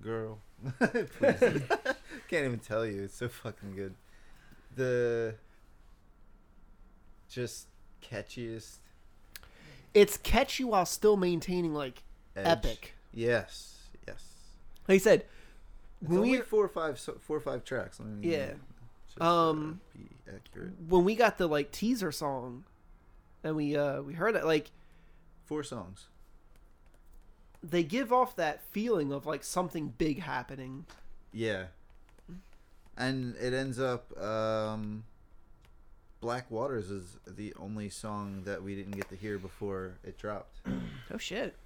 girl. Can't even tell you. It's so fucking good. The just catchiest It's catchy while still maintaining like edge. epic. Yes, yes. Like I said, It's when we four or five, so- four or five tracks. Let me, Yeah. Um, uh, be accurate. when we got the like teaser song, and we uh we heard it like Four songs. They give off that feeling of like something big happening. Yeah. And it ends up um Black Waters is the only song that we didn't get to hear before it dropped. Oh shit!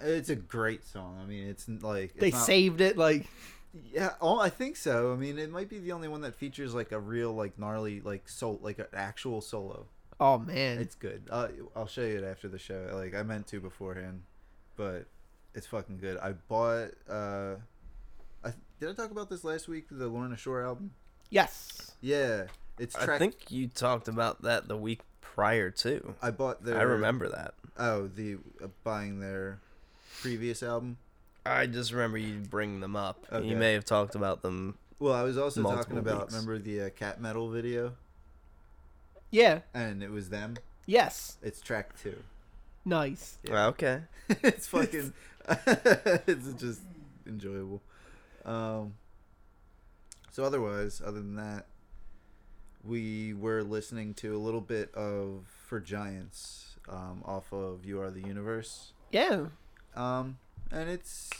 It's a great song. I mean, it's like it's They not- saved it like Yeah, oh, I think so. I mean, it might be the only one that features like a real like gnarly like soul like an actual solo. oh man. It's good. Uh, I'll show you it after the show. Like I meant to beforehand, but it's fucking good. I bought. uh I did I talk about this last week? The Lorna Shore album. yes. Yeah, it's track. I think you talked about that the week prior too. I bought their. I remember that. Oh, the uh, buying their previous album. I just remember you bring them up. Okay. You may have talked about them. Well, I was also talking about weeks. remember the uh, cat metal video, Yeah. and it was them. Yes. It's track two. Nice. Yeah. Okay. it's fucking it's just enjoyable. Um so otherwise other than that we were listening to a little bit of for giants um off of you are the universe. Yeah. um and it's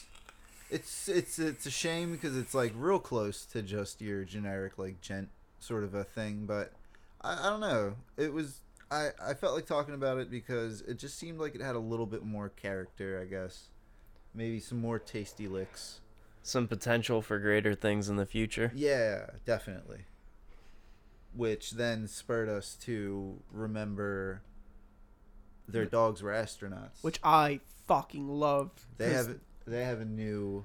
it's it's it's a shame because it's like real close to just your generic like djent sort of a thing but i, I don't know. It was I, I felt like talking about it because it just seemed like it had a little bit more character i guess maybe some more tasty licks Some potential for greater things in the future. yeah definitely which then spurred us to remember their dogs were astronauts Which I fucking love. They have they have a new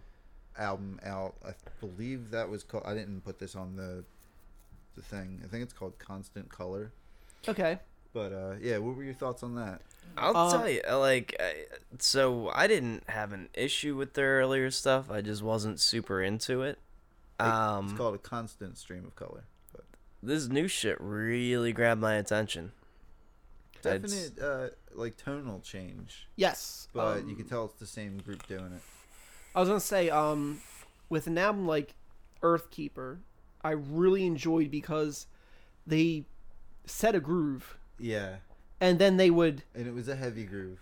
album out. I believe that was called. I didn't put this on the the thing. I think it's called Constant Color. Okay. But uh, yeah, what were your thoughts on that? I'll Um, tell you, like, I, so I didn't have an issue with their earlier stuff. I just wasn't super into it. Um, it's called a constant stream of color. But this new shit really grabbed my attention. It's- definite uh, like tonal change, Yes. but um, you can tell it's the same group doing it. I was gonna say, um, with an album like Earthkeeper, I really enjoyed because they set a groove, Yeah, and then they would and it was a heavy groove.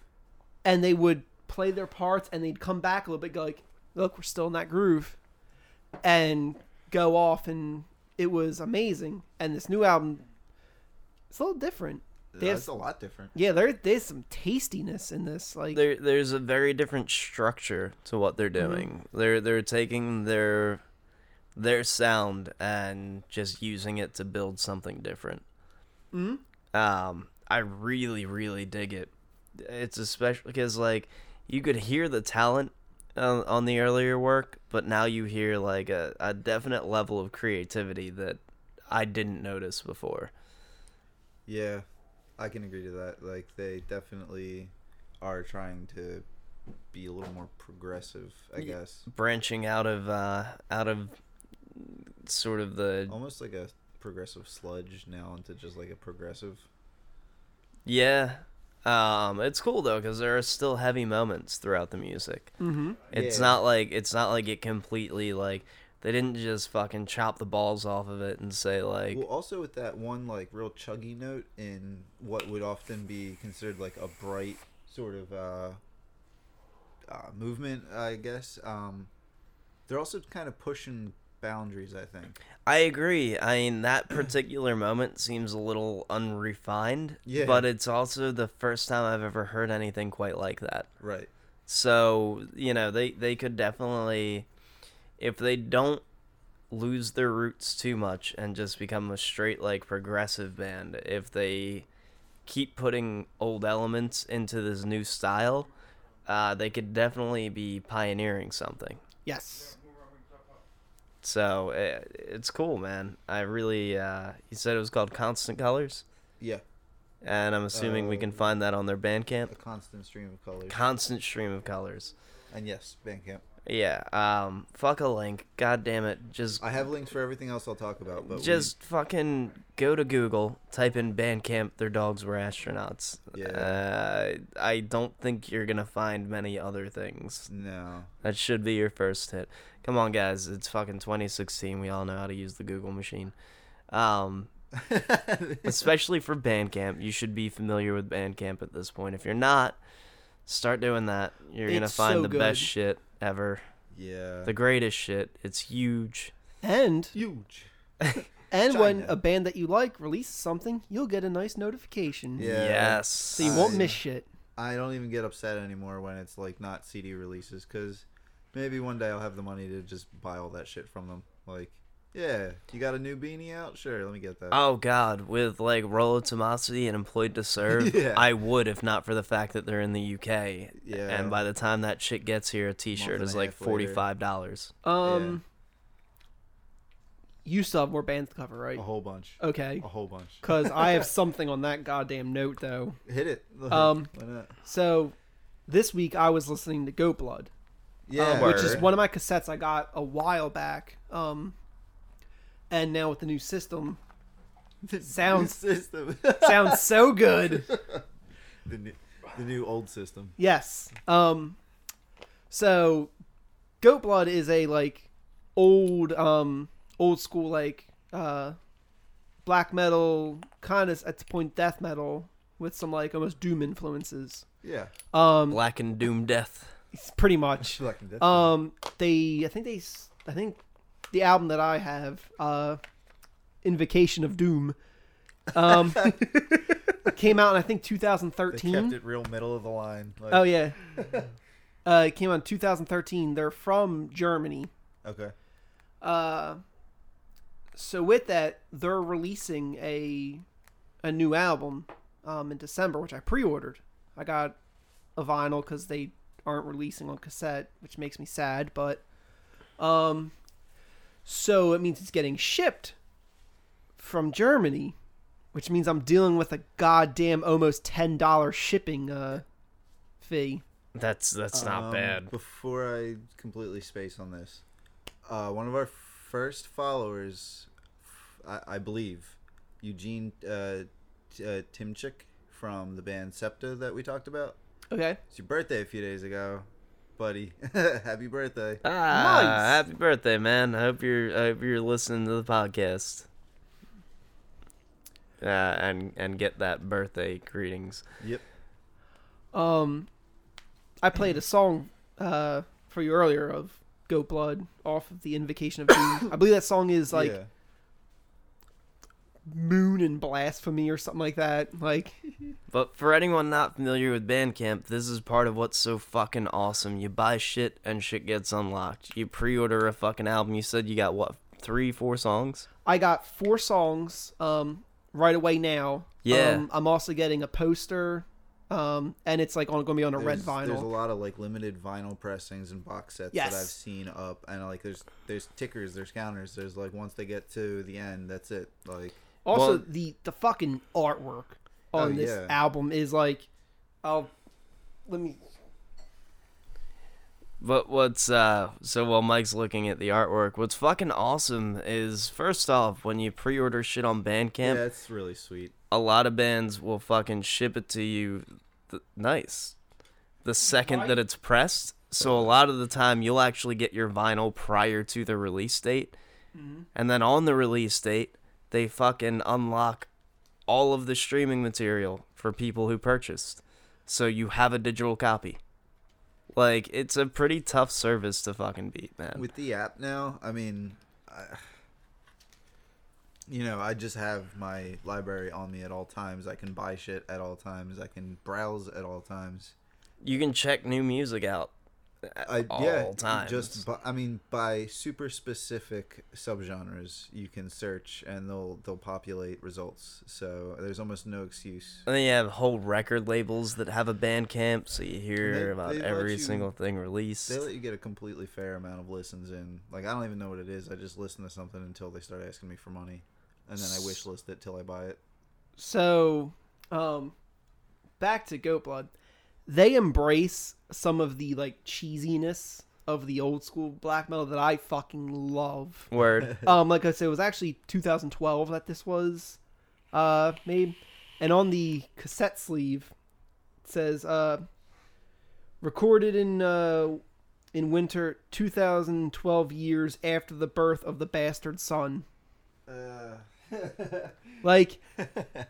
and they would play their parts, and they'd come back a little bit, go like, "Look, we're still in that groove," and go off, and it was amazing. And this new album, it's a little different. They That's a lot different. Yeah, there there's some tastiness in this. Like, there there's a very different structure to what they're doing. They're they're taking their their sound and just using it to build something different. Mhm. Um, I really really dig it. It's especially because like you could hear the talent on, on the earlier work, but now you hear like a, a definite level of creativity that I didn't notice before. Yeah, I can agree to that. Like they definitely are trying to be a little more progressive, I guess. branching out of uh, out of sort of the Almost like a progressive sludge now into just like a progressive. yeah. Um, it's cool though because there are still heavy moments throughout the music. Mm-hmm. It's Yeah. not like it's not like it completely like they didn't just fucking chop the balls off of it and say like Well, also with that one like real chuggy note in what would often be considered like a bright sort of uh, uh, movement, I guess. Um, they're also kind of pushing boundaries. I think. I agree. I mean, that particular moment seems a little unrefined. Yeah. But it's also the first time I've ever heard anything quite like that. Right. So, you know, they, they could definitely, if they don't lose their roots too much and just become a straight, like, progressive band, if they keep putting old elements into this new style, uh, they could definitely be pioneering something. Yes. So eh, it's cool, man. I really. Uh, you said it was called Constant Colors, Yeah. and I'm assuming we can Um, find that on their Bandcamp. A constant stream of colors. Constant stream of colors. And yes, Bandcamp. Yeah. Um. Fuck a link. God damn it. Just. I have links for everything else I'll talk about, but we- just fucking go to Google, type in Bandcamp. Their dogs were astronauts. Yeah. Uh, I don't think you're gonna find many other things. no. That should be your first hit. Come on, guys. It's fucking 2016. We all know how to use the Google machine. Um. especially for Bandcamp. You should be familiar with Bandcamp at this point. If you're not, start doing that. You're gonna find so the best shit ever, yeah. the greatest shit. It's huge. And huge. and when a band that you like releases something, you'll get a nice notification. Yeah. Yes. So you won't I- miss shit. I don't even get upset anymore when it's like not CD releases because maybe one day I'll have the money to just buy all that shit from them. Like, yeah, you got a new beanie out? Sure, let me get that. Oh God, with like Rollo Tomasi and Employed to Serve, Yeah. I would if not for the fact that they're in the UK. Yeah. And by the time that shit gets here, a T-shirt and is a like forty five dollars. Um, you still have more bands to cover, right? a whole bunch. Okay. A whole bunch. Because I have something on that goddamn note though. Hit it. Like, Um, why not? So, this week I was listening to Goat Blood, Yeah. um, which is one of my cassettes I got a while back. Um, and now with the new system, the sounds- system. sounds so good. the new, the new old system. Yes. Um so Goat Blood is a like old um old school like uh black metal kind of at the point death metal with some like almost doom influences. Yeah. Um Black and Doom Death. it's pretty much. Black and Death. Um they I think they I think the album that I have uh Invocation of Doom um came out in I think they 2013. kept it real middle of the line. Like, Oh yeah. uh, it came out in 2013. They're from Germany. Okay. Uh, so with that, they're releasing a a new album um, in December, which I pre-ordered. I got a vinyl because they aren't releasing on cassette, which makes me sad. But um, so it means it's getting shipped from Germany, which means I'm dealing with a goddamn almost ten dollar shipping uh, fee. That's that's not Um, bad. Before I completely space on this, uh, one of our first followers, I, I believe, Eugene uh, T- uh, Timchik from the band Septa that we talked about. Okay. It's your birthday a few days ago, buddy. Happy birthday. Ah, Nice. happy birthday, man! I hope you're I hope you're listening to the podcast. Uh, and and get that birthday greetings. Yep. Um, I played a song uh, for you earlier of Goat Blood off of the Invocation of Doom. I believe that song is like yeah. Moon and Blasphemy or something like that. Like, But for anyone not familiar with Bandcamp, this is part of what's so fucking awesome. You buy shit and shit gets unlocked. You pre-order a fucking album. You said you got what three, four songs? I got four songs um, right away now. Yeah. Um, I'm also getting a poster, um, and it's like on, going to be on a red vinyl. there's a lot of like limited vinyl pressings and box sets Yes. that I've seen up, and like there's there's tickers, there's counters, there's like once they get to the end, that's it. Like Also, Well- the the fucking artwork on Oh, this yeah. album is like, I'll let me. But what's uh so while Mike's looking at the artwork, what's fucking awesome is first off when you pre-order shit on Bandcamp, yeah, it's really sweet. a lot of bands will fucking ship it to you th- nice the second that it's pressed. So a lot of the time you'll actually get your vinyl prior to the release date. And then on the release date, they fucking unlock all of the streaming material for people who purchased. So you have a digital copy. Like it's a pretty tough service to fucking beat, man. With the app now, I mean, I, you know, I just have my library on me at all times. I can buy shit at all times. I can browse at all times. you can check new music out I all yeah, times. just bu- I mean, by super specific subgenres, you can search and they'll they'll populate results. So there's almost no excuse. And then you have whole record labels that have a Bandcamp, so you hear They- about they every you- single thing released. They let you get a completely fair amount of listens in. Like I don't even know what it is. I just listen to something until they start asking me for money, and then I wish list it till I buy it. So, um, back to Goat Blood. They embrace some of the like cheesiness of the old school black metal that I fucking love. Word. um, like I said, it was actually 2012 that this was uh made, and on the cassette sleeve it says uh recorded in uh in winter 2012 years after the birth of the bastard son. Uh. Like, I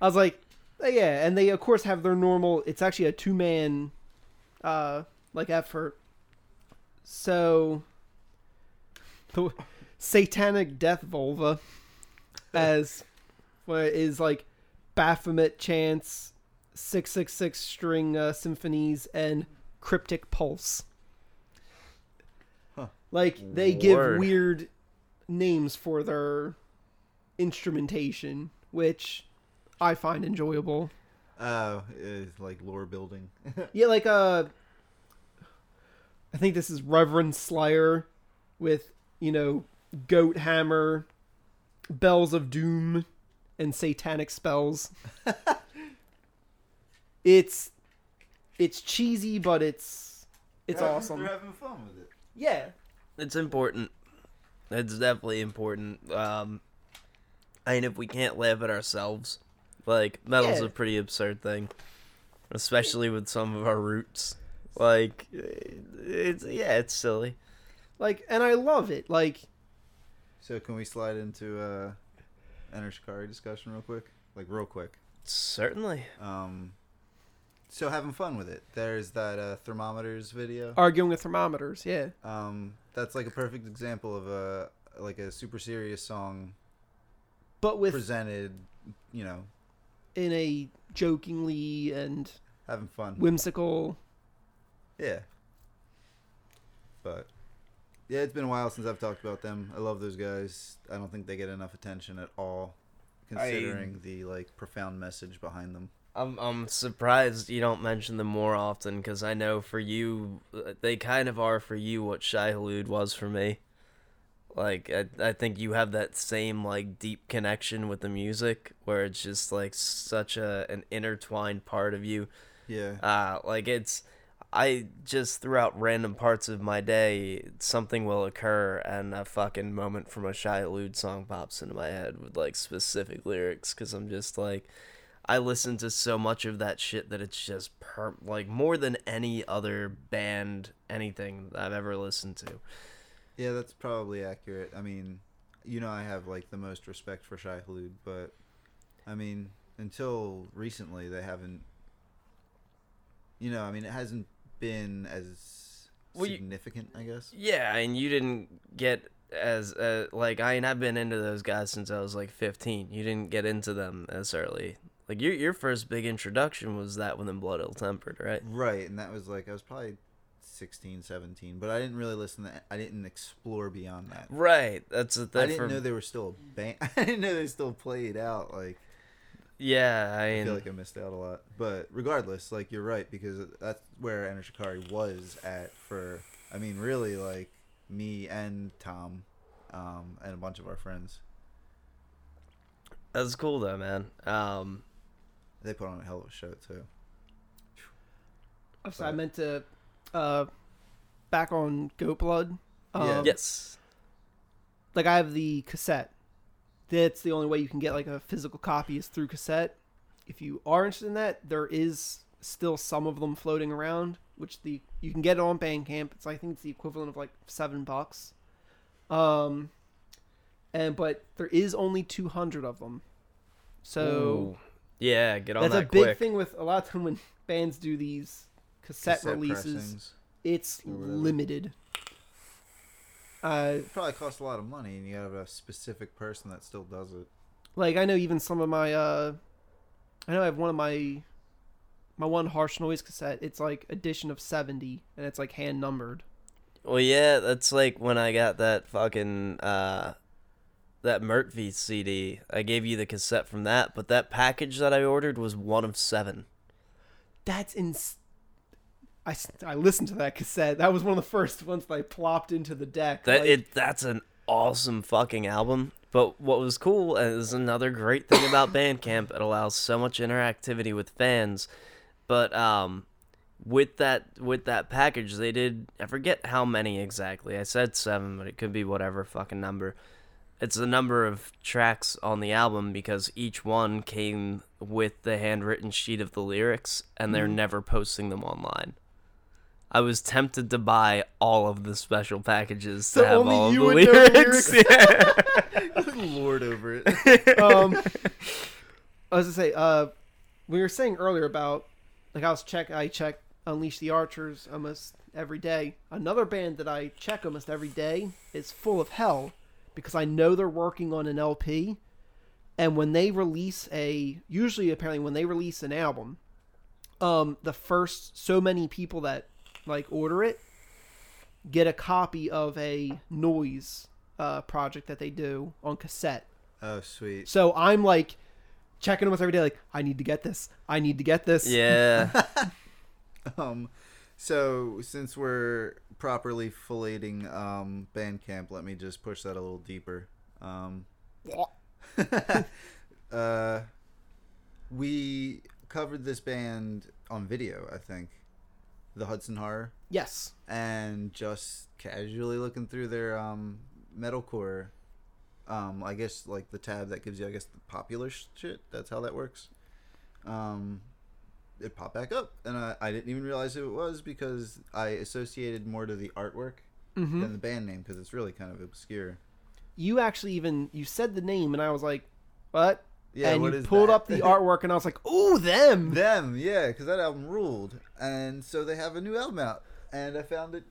was like, "Oh, yeah, and they of course have their normal. It's actually a two man, uh, like effort. So, the satanic death vulva, as what is like Baphomet chants, six six six string uh, symphonies, and cryptic pulse. Huh. Like they give weird names for their instrumentation, which I find enjoyable. Oh, it's like lore building. Yeah, like uh I think this is Reverend Slayer with, you know, goat hammer, bells of doom, and satanic spells. it's it's cheesy, but it's it's awesome. They're having fun with it. Yeah. It's important. It's definitely important. Um, I mean, if we can't laugh at ourselves, like metal's Yeah. a pretty absurd thing, especially with some of our roots. Like, it's yeah, it's silly. Like and I love it. Like So can we slide into uh, Enter Shikari discussion real quick? Like real quick. Certainly. Um, so having fun with it. There's that uh, thermometers video. arguing with thermometers, yeah. Um, that's like a perfect example of a like a super serious song But with presented. You know, in a jokingly and having fun. whimsical Yeah. But yeah, it's been a while since I've talked about them. I love those guys. I don't think they get enough attention at all, considering the like profound message behind them. I'm I'm surprised you don't mention them more often because I know for you uh, they kind of are for you what Shai Hulud was for me. Like I I think you have that same like deep connection with the music where it's just like such a an intertwined part of you. Yeah. Uh like it's I just throughout random parts of my day something will occur and a fucking moment from a Shai Hulud song pops into my head with like specific lyrics because I'm just like I listen to so much of that shit that it's just per like more than any other band anything I've ever listened to. Yeah, that's probably accurate. I mean, you know, I have like the most respect for Shai Hulud, but I mean, until recently, they haven't. You know, I mean, it hasn't been as Well, you- significant, I guess. Yeah, and you didn't get as uh, like I mean I've been into those guys since I was like 15. You didn't get into them as early. Like your your first big introduction was that one in Blood Ill Tempered, right? Right, and that was like I was probably 16, 17, but I didn't really listen to. I didn't explore beyond that. Right. That's a I that didn't for, know they were still a band. I didn't know they still played out. Like Yeah, I I feel like I missed out a lot. But regardless, like you're right because that's where Enter Shikari was at for. I mean, really, like me and Tom, um, and a bunch of our friends. that's cool though, man. Um They put on a hell of a show too. I'm sorry, I meant to. Uh, back on Goat Blood. Um, Yeah. Yes. Like I have the cassette. That's the only way you can get like a physical copy is through cassette. If you are interested in that, there is still some of them floating around, which the you can get it on Bandcamp. It's I think it's the equivalent of like seven bucks. Um, and but there is only two hundred of them. So Ooh. yeah, get on that's that a big thing with a lot of time when bands do these cassette, Cassette releases. It's limited. Uh, It probably costs a lot of money, and you have a specific person that still does it. like I know even some of my uh, I know I have one of my my one harsh noise cassette. It's like edition of seventy, and it's like hand numbered. Well, yeah, that's like when I got that fucking uh, that Mertv CD. I gave you the cassette from that, but that package that I ordered was one of seven. That's ins. I, I listened to that cassette. That was one of the first ones that I plopped into the deck. That like, it that's an awesome fucking album. But what was cool is another great thing about Bandcamp. It allows so much interactivity with fans. But um, with that with that package, they did I forget how many exactly. I said seven, but it could be whatever fucking number. It's the number of tracks on the album because each one came with the handwritten sheet of the lyrics, and they're never posting them online. I was tempted to buy all of the special packages to So have only all you the would know the lyrics. Yeah. Lord over it. um, I was gonna say, uh, we were saying earlier about like I was check, I check Unleash the Archers almost every day. Another band that I check almost every day is Full of Hell because I know they're working on an LP, and when they release a, usually apparently when they release an album, um, the first so many people that like order it get a copy of a noise uh, project that they do on cassette. oh, sweet. So I'm like checking them with every day, like, I need to get this. I need to get this. yeah. Um, so since we're properly filleting um Bandcamp, let me just push that a little deeper. Um, uh, we covered this band on video, I think, the Hudson Horror, Yes. and just casually looking through their um metalcore. Um, I guess like the tab that gives you, I guess, the popular shit. That's how that works. Um, it popped back up, and I, I didn't even realize who it was because I associated more to the artwork hmm than the band name because it's really kind of obscure. You actually even you said the name, and I was like, what? Yeah, and what you pulled that? up the artwork, and I was like, ooh, them. Them, yeah, because that album ruled, and so they have a new album out, and I found it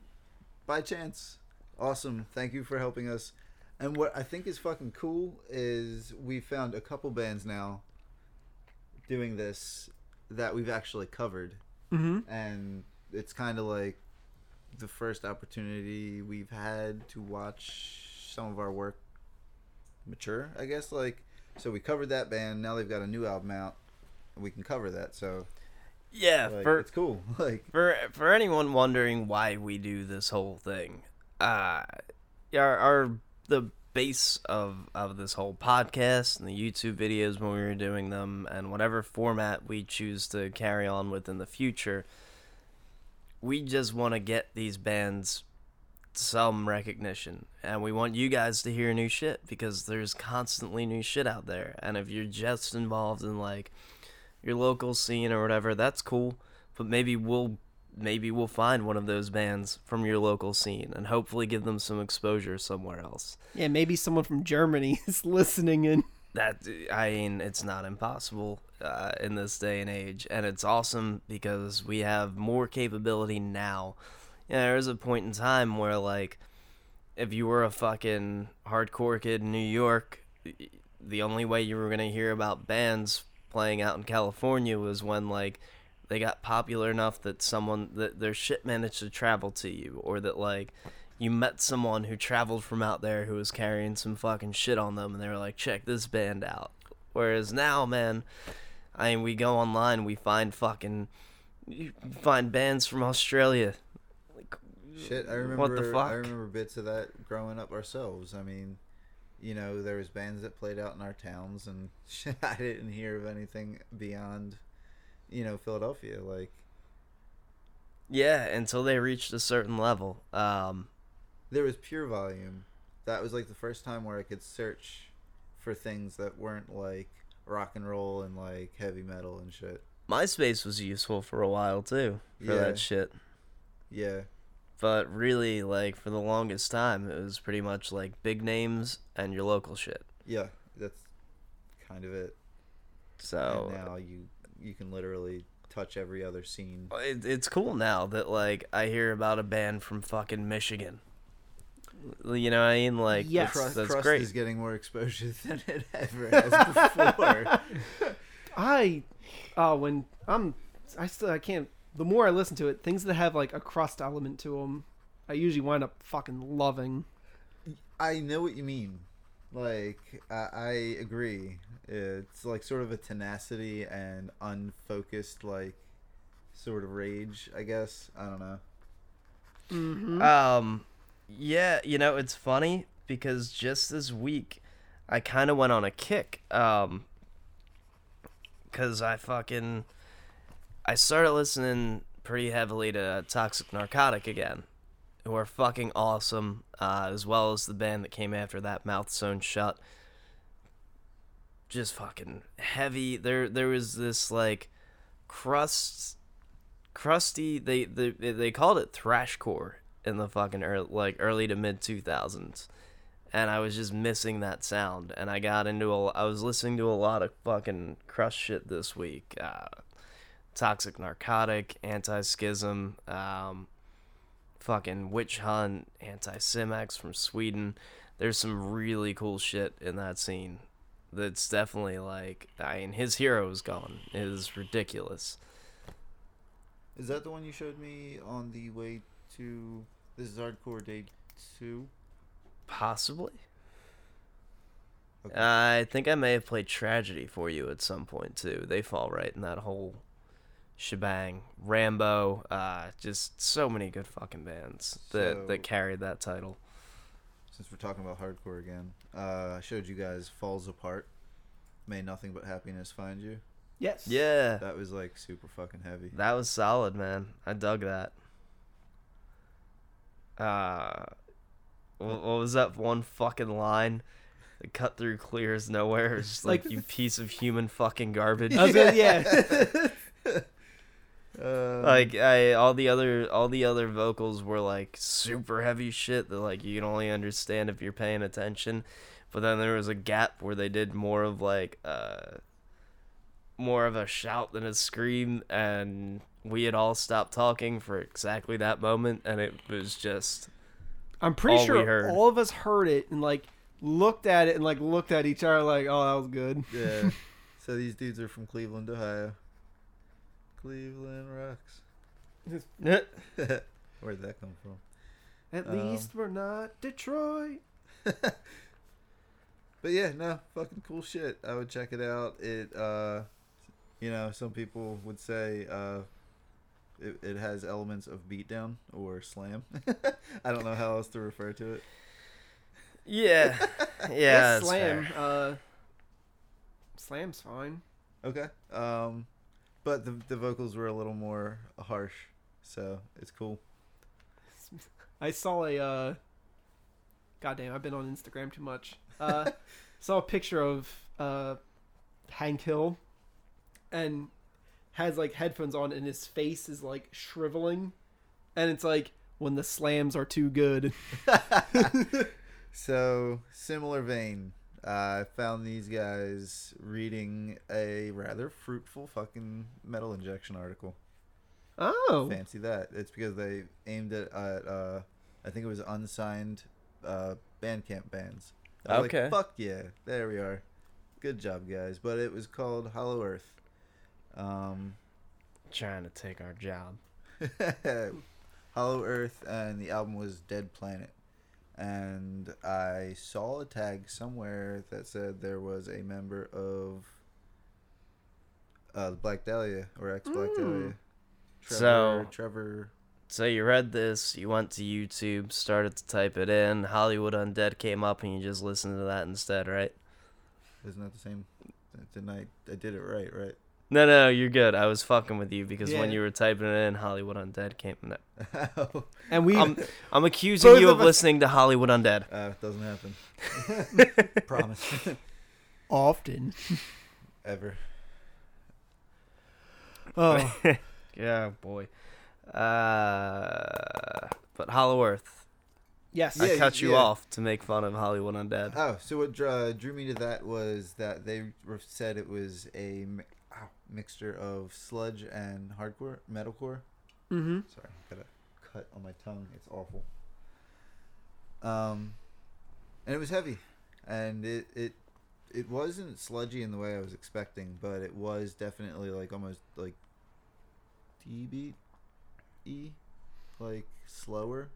by chance. Awesome, thank you for helping us. And what I think is fucking cool is we found a couple bands now doing this that we've actually covered, hmm and it's kind of like the first opportunity we've had to watch some of our work mature. I guess like so we covered that band. Now they've got a new album out. and We can cover that. So Yeah, like, for it's cool. Like for for anyone wondering why we do this whole thing, uh, our, our the base of of this whole podcast and the YouTube videos when we were doing them and whatever format we choose to carry on with in the future, we just want to get these bands some recognition and we want you guys to hear new shit because there's constantly new shit out there and if you're just involved in like your local scene or whatever that's cool. But maybe we'll maybe we'll find one of those bands from your local scene and hopefully give them some exposure somewhere else. Yeah, maybe someone from Germany is listening in. that i mean it's not impossible uh, in this day and age. And it's awesome because we have more capability now. Yeah there was a point in time where like if you were a fucking hardcore kid in new york the only way you were going to hear about bands playing out in california was when like they got popular enough that someone that their shit managed to travel to you or that like you met someone who traveled from out there who was carrying some fucking shit on them and they were like check this band out whereas now man i mean we go online we find fucking you find bands from australia like shit, I remember. what the fuck I remember bits of that growing up ourselves. I mean, you know, there was bands that played out in our towns, and I didn't hear of anything beyond, you know, Philadelphia. Like, Yeah, until they reached a certain level. Um, There was PureVolume. That was like the first time where I could search for things that weren't like rock and roll and like heavy metal and shit. MySpace was useful for a while too for Yeah. that shit. Yeah. But really, like for the longest time, it was pretty much like big names and your local shit. Yeah. That's kind of it. So and now you you can literally touch every other scene. it, it's cool now that like I hear about a band from fucking Michigan. You know what I mean? Like Yes. that's, Crust, that's Crust great. is getting more exposure than it ever has before. I, oh, when I'm, I still I can't. The more I listen to it, things that have like a crust element to them, I usually wind up fucking loving. I know what you mean. Like I, I agree. It's like sort of a tenacity and unfocused like sort of rage. I guess I don't know. Mm-hmm. Um, yeah, you know it's funny because just this week, I kind of went on a kick. Um, cause I fucking, I started listening pretty heavily to Toxic Narcotic again, who are fucking awesome. Uh, as well as the band that came after that, Mouth Sewn Shut. Just fucking heavy. There, there was this like crust crusty they they they called it thrashcore in the fucking early, like early to mid 2000s and I was just missing that sound and I got into a I was listening to a lot of fucking crust shit this week uh toxic narcotic anti-schism um fucking witch hunt Anti-Cimex from Sweden there's some really cool shit in that scene that's definitely like I mean his hero is gone it is ridiculous Is that the one you showed me on the way to this is hardcore day two? Possibly. Okay. I think I may have played Tragedy for you at some point too. They fall right in that whole shebang. Rambo, uh, just so many good fucking bands that So- that carried that title. Since we're talking about hardcore again, uh, I showed you guys Falls Apart. May nothing but happiness find you. Yes. Yeah, That was like super fucking heavy. that was solid, man. I dug that. Uh, what, what was that one fucking line? that cut through clear as nowhere. It's just like, Like- you piece of human fucking garbage. I was gonna, yeah. Uh, like I all the other all the other vocals were like super heavy shit that like you can only understand if you're paying attention. But then there was a gap where they did more of like uh more of a shout than a scream and we had all stopped talking for exactly that moment and it was just I'm pretty All we sure heard. all of us heard it and like looked at it and like looked at each other like, oh, that was good. yeah. so these dudes are from Cleveland, Ohio. Cleveland rocks. Where'd that come from? At Um, least we're not Detroit. But yeah, no, fucking cool shit. I would check it out. It, uh, you know, some people would say uh, it, it has elements of beatdown or slam. I don't know how else to refer to it. yeah yeah slam. fair. Uh, slam's fine. Okay. Um, but the the vocals were a little more harsh, so it's cool. I saw a. Uh, goddamn, I've been on Instagram too much. Uh, saw a picture of uh, Hank Hill, and has like headphones on, and his face is like shriveling, and it's like when the slams are too good. So similar vein. Uh, I found these guys reading a rather fruitful fucking metal injection article. Oh, Fancy that. It's because they aimed it at, uh, I think it was unsigned uh, Bandcamp bands. Okay. Like, Fuck yeah. There we are. Good job, guys. But it was called Hollow Earth. Um, trying to take our job Hollow Earth, and the album was Dead Planet. And I saw a tag somewhere that said there was a member of uh, Black Dahlia or ex Black Mm. Dahlia. Trevor, So- Trevor. So you read this, you went to YouTube, started to type it in, Hollywood Undead came up, and you just listened to that instead, right? Isn't that the same? Didn't I? I did it right, right? No, no, you're good. I was fucking with you because when Yeah. you were typing it in, Hollywood Undead came. No. And we I'm, I'm accusing Both you of of us- listening to Hollywood Undead. uh, it doesn't happen. Promise. often. Ever. Oh, Yeah, boy. Uh, but Hollow Earth. yes. I cut you yeah. off to make fun of Hollywood Undead. Oh, so what dr- uh, drew me to that was that they re- said it was a mi- ow, mixture of sludge and hardcore metalcore. Mm-hmm. Sorry, got a cut on my tongue. It's awful. Um, and it was heavy, and it it it wasn't sludgy in the way I was expecting, but it was definitely like almost like D beat e, like slower,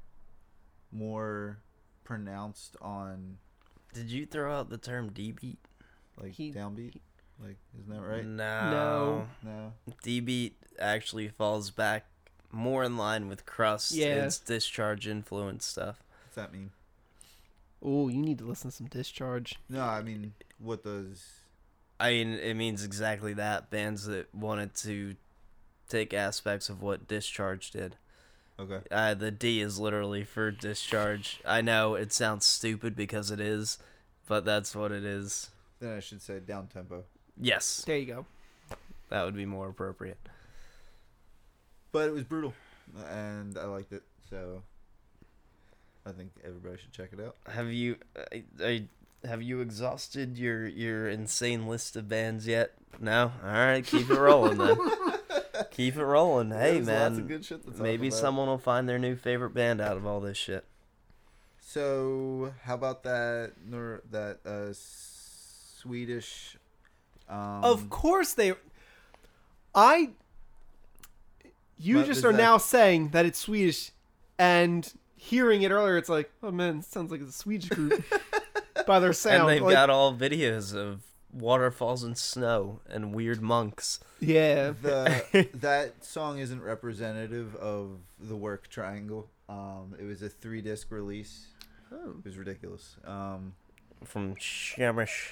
more pronounced on Did you throw out the term D beat? like He- downbeat. Like, isn't that right? No. No. D beat actually falls back more in line with crust. Yeah. It's discharge influence stuff. What's that mean? Oh, you need to listen to some Discharge. No, I mean, what does? I mean, it means exactly that. Bands that wanted to take aspects of what Discharge did. Okay. Uh, the D is literally for discharge. I know it sounds stupid because it is, but that's what it is. Then I should say down tempo. Yes, There you go. that would be more appropriate. But it was brutal, and I liked it. So I think everybody should check it out. Have you, I, I, have you exhausted your your insane list of bands yet? No. All right, keep it rolling then. keep it rolling. Hey There's man, lots of good shit to talk maybe about. someone will find their new favorite band out of all this shit. So how about that? That uh, Swedish. Um, of course they. I. You just are that- now saying that it's Swedish, and hearing it earlier, it's like, oh man, it sounds like it's a Swedish group by their sound. and they've Like, got all videos of waterfalls and snow and weird monks. yeah. the that song isn't representative of the work Triangle. Um, it was a three disc release. Oh. It was ridiculous. Um, from Shamish.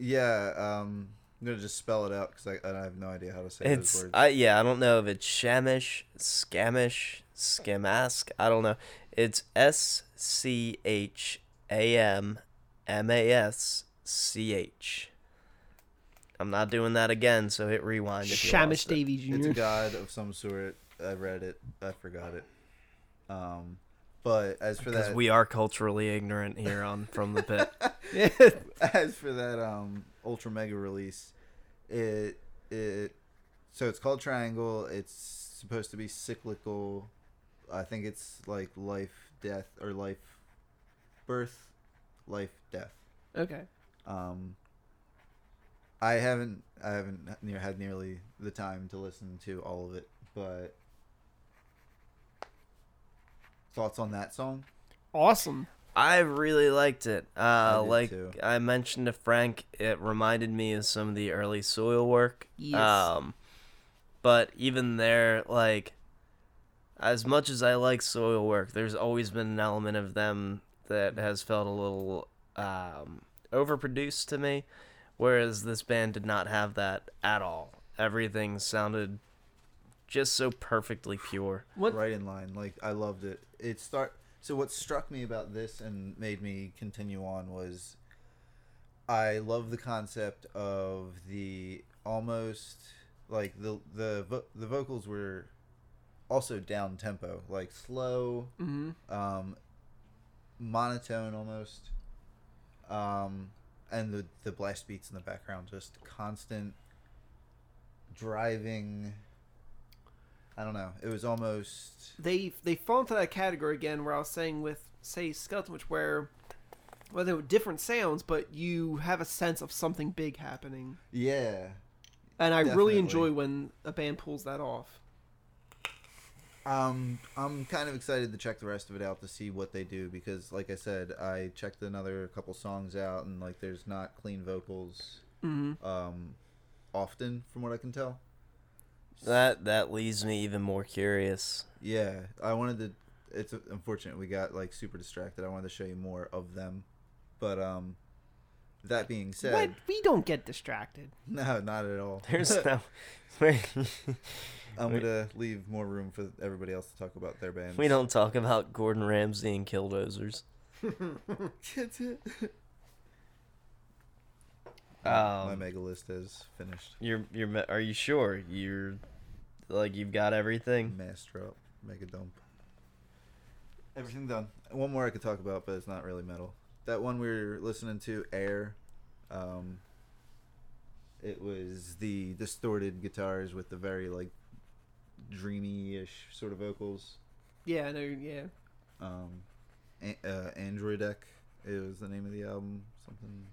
Yeah. Um, I'm gonna just spell it out because I, I have no idea how to say It's those words. I yeah, I don't know if it's Shamish, Scamish, Scamask. I don't know. It's S C H A M M A S C H. I'm not doing that again, so hit rewind. If Shamish lost it. Davy It's a Jr. god of some sort. I read it. I forgot it. Um, but as for that Because we are culturally ignorant here on From the Pit. As for that um ultra mega release it it so it's called triangle it's supposed to be cyclical i think it's like life death or life birth life death Okay. um i haven't i haven't near had nearly the time to listen to all of it but thoughts on that song Awesome. I really liked it. Uh, did like too. I mentioned to Frank, it reminded me of some of the early Soilwork. Yes. Um, but even there, like, as much as I like Soilwork, there's always been an element of them that has felt a little um, overproduced to me. Whereas this band did not have that at all. Everything sounded just so perfectly pure. What? right in line. Like I loved it. It start. So what struck me about this and made me continue on was, I love the concept of the almost like the the vo- the vocals were also down tempo, like slow, hmm um, monotone almost, um, and the the blast beats in the background, just constant driving. I don't know. It was almost They they fall into that category again where I was saying with say Skeletonwitch where well they were different sounds, but you have a sense of something big happening. yeah. And I really enjoy when a band pulls that off. Um, I'm kind of excited to check the rest of it out to see what they do because, like I said, I checked another couple songs out and like there's not clean vocals hmm um often from what I can tell. That that leaves me even more curious. Yeah, I wanted to. It's unfortunate we got like super distracted. I wanted to show you more of them, but um, That being said, What? We don't get distracted. no, not at all. There's no. I'm gonna leave more room for everybody else to talk about their bands. we don't talk about Gordon Ramsay and Killdozers. My Um, mega list is finished. you're you're are you sure you're like you've got everything? Master up, mega dump. Everything done. One more I could talk about, but it's not really metal. That one we were listening to, Air. Um, it was the distorted guitars with the very like dreamy-ish sort of vocals. Yeah, I know. Yeah. Um, a- uh, Androidek. It was the name of the album. Something.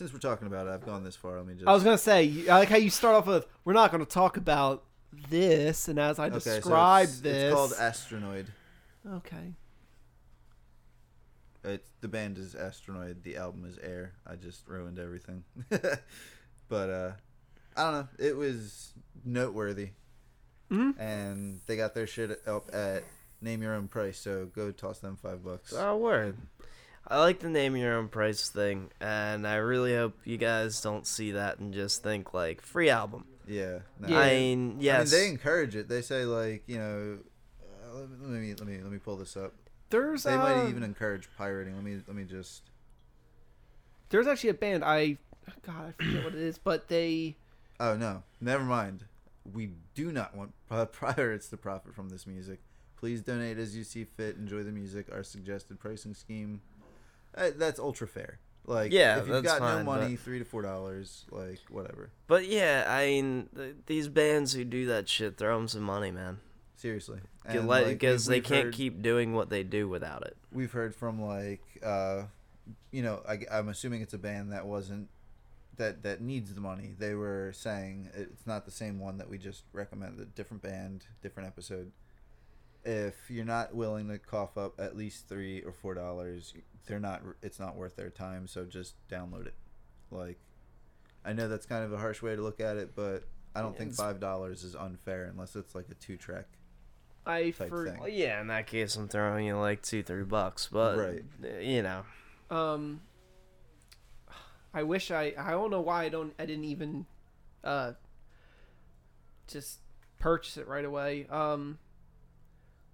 Since we're talking about it, I've gone this far. Let me just. I was gonna say, you- I like how you start off with, "We're not gonna talk about this," and as I Okay, so described it's, this, It's called Astronoid. okay. It's the band is Astronoid. The album is Air. I just ruined everything. but uh, I don't know. It was noteworthy, Mhm. and they got their shit up at name your own price. So go toss them five bucks. Oh word. I like the name your own price thing, and I really hope you guys don't see that and just think like free album. Yeah. no. Yeah. I mean, yes, I mean, they encourage it. They say like you know. Uh, let me let me let me pull this up. There's They uh, might even encourage pirating. Let me let me just. there's actually a band I, God, I forget what it is, but they Oh no, never mind. We do not want pirates to profit from this music. Please donate as you see fit. Enjoy the music. Our suggested pricing scheme. Uh, that's ultra fair. Like Yeah, if you've that's got no fine, money, but- three to four dollars, like whatever. but yeah, I mean, th- these bands who do that shit, throw them some money, man. Seriously, Because like, they can't heard- keep doing what they do without it. We've heard from like, uh, you know, I, am assuming it's a band that wasn't that that needs the money. They were saying it's not the same one that we just recommended. A different band, different episode. If you're not willing to cough up at least three or four dollars, they're not. It's not worth their time. So just download it. Like, I know that's kind of a harsh way to look at it, but I don't think five dollars is unfair unless it's like a two track. I Type for thing. Well, yeah, in that case, I'm throwing you like two, three bucks, but Right. uh, you know, um. I wish I I don't know why I don't I didn't even, uh. Just purchase it right away. Um.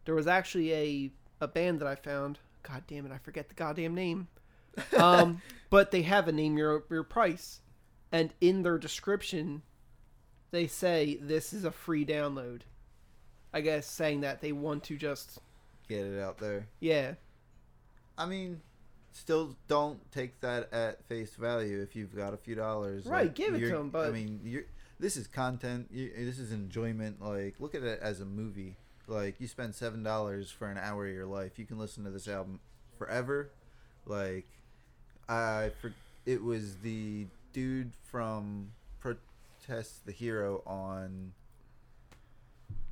There was actually a a band that I found. God damn it! I forget the goddamn name. Um, but they have a name your your price, and in their description, they say this is a free download. I guess saying that they want to just Get it out there. yeah I mean, still don't take that at face value if you've got a few dollars. Right, Like, give it to you're- but- I mean, you're, this is content. You, this is enjoyment. Like, look at it as a movie. Like, you spend seven dollars for an hour of your life. You can listen to this album forever. Like, I for it was the dude from Protest the Hero on.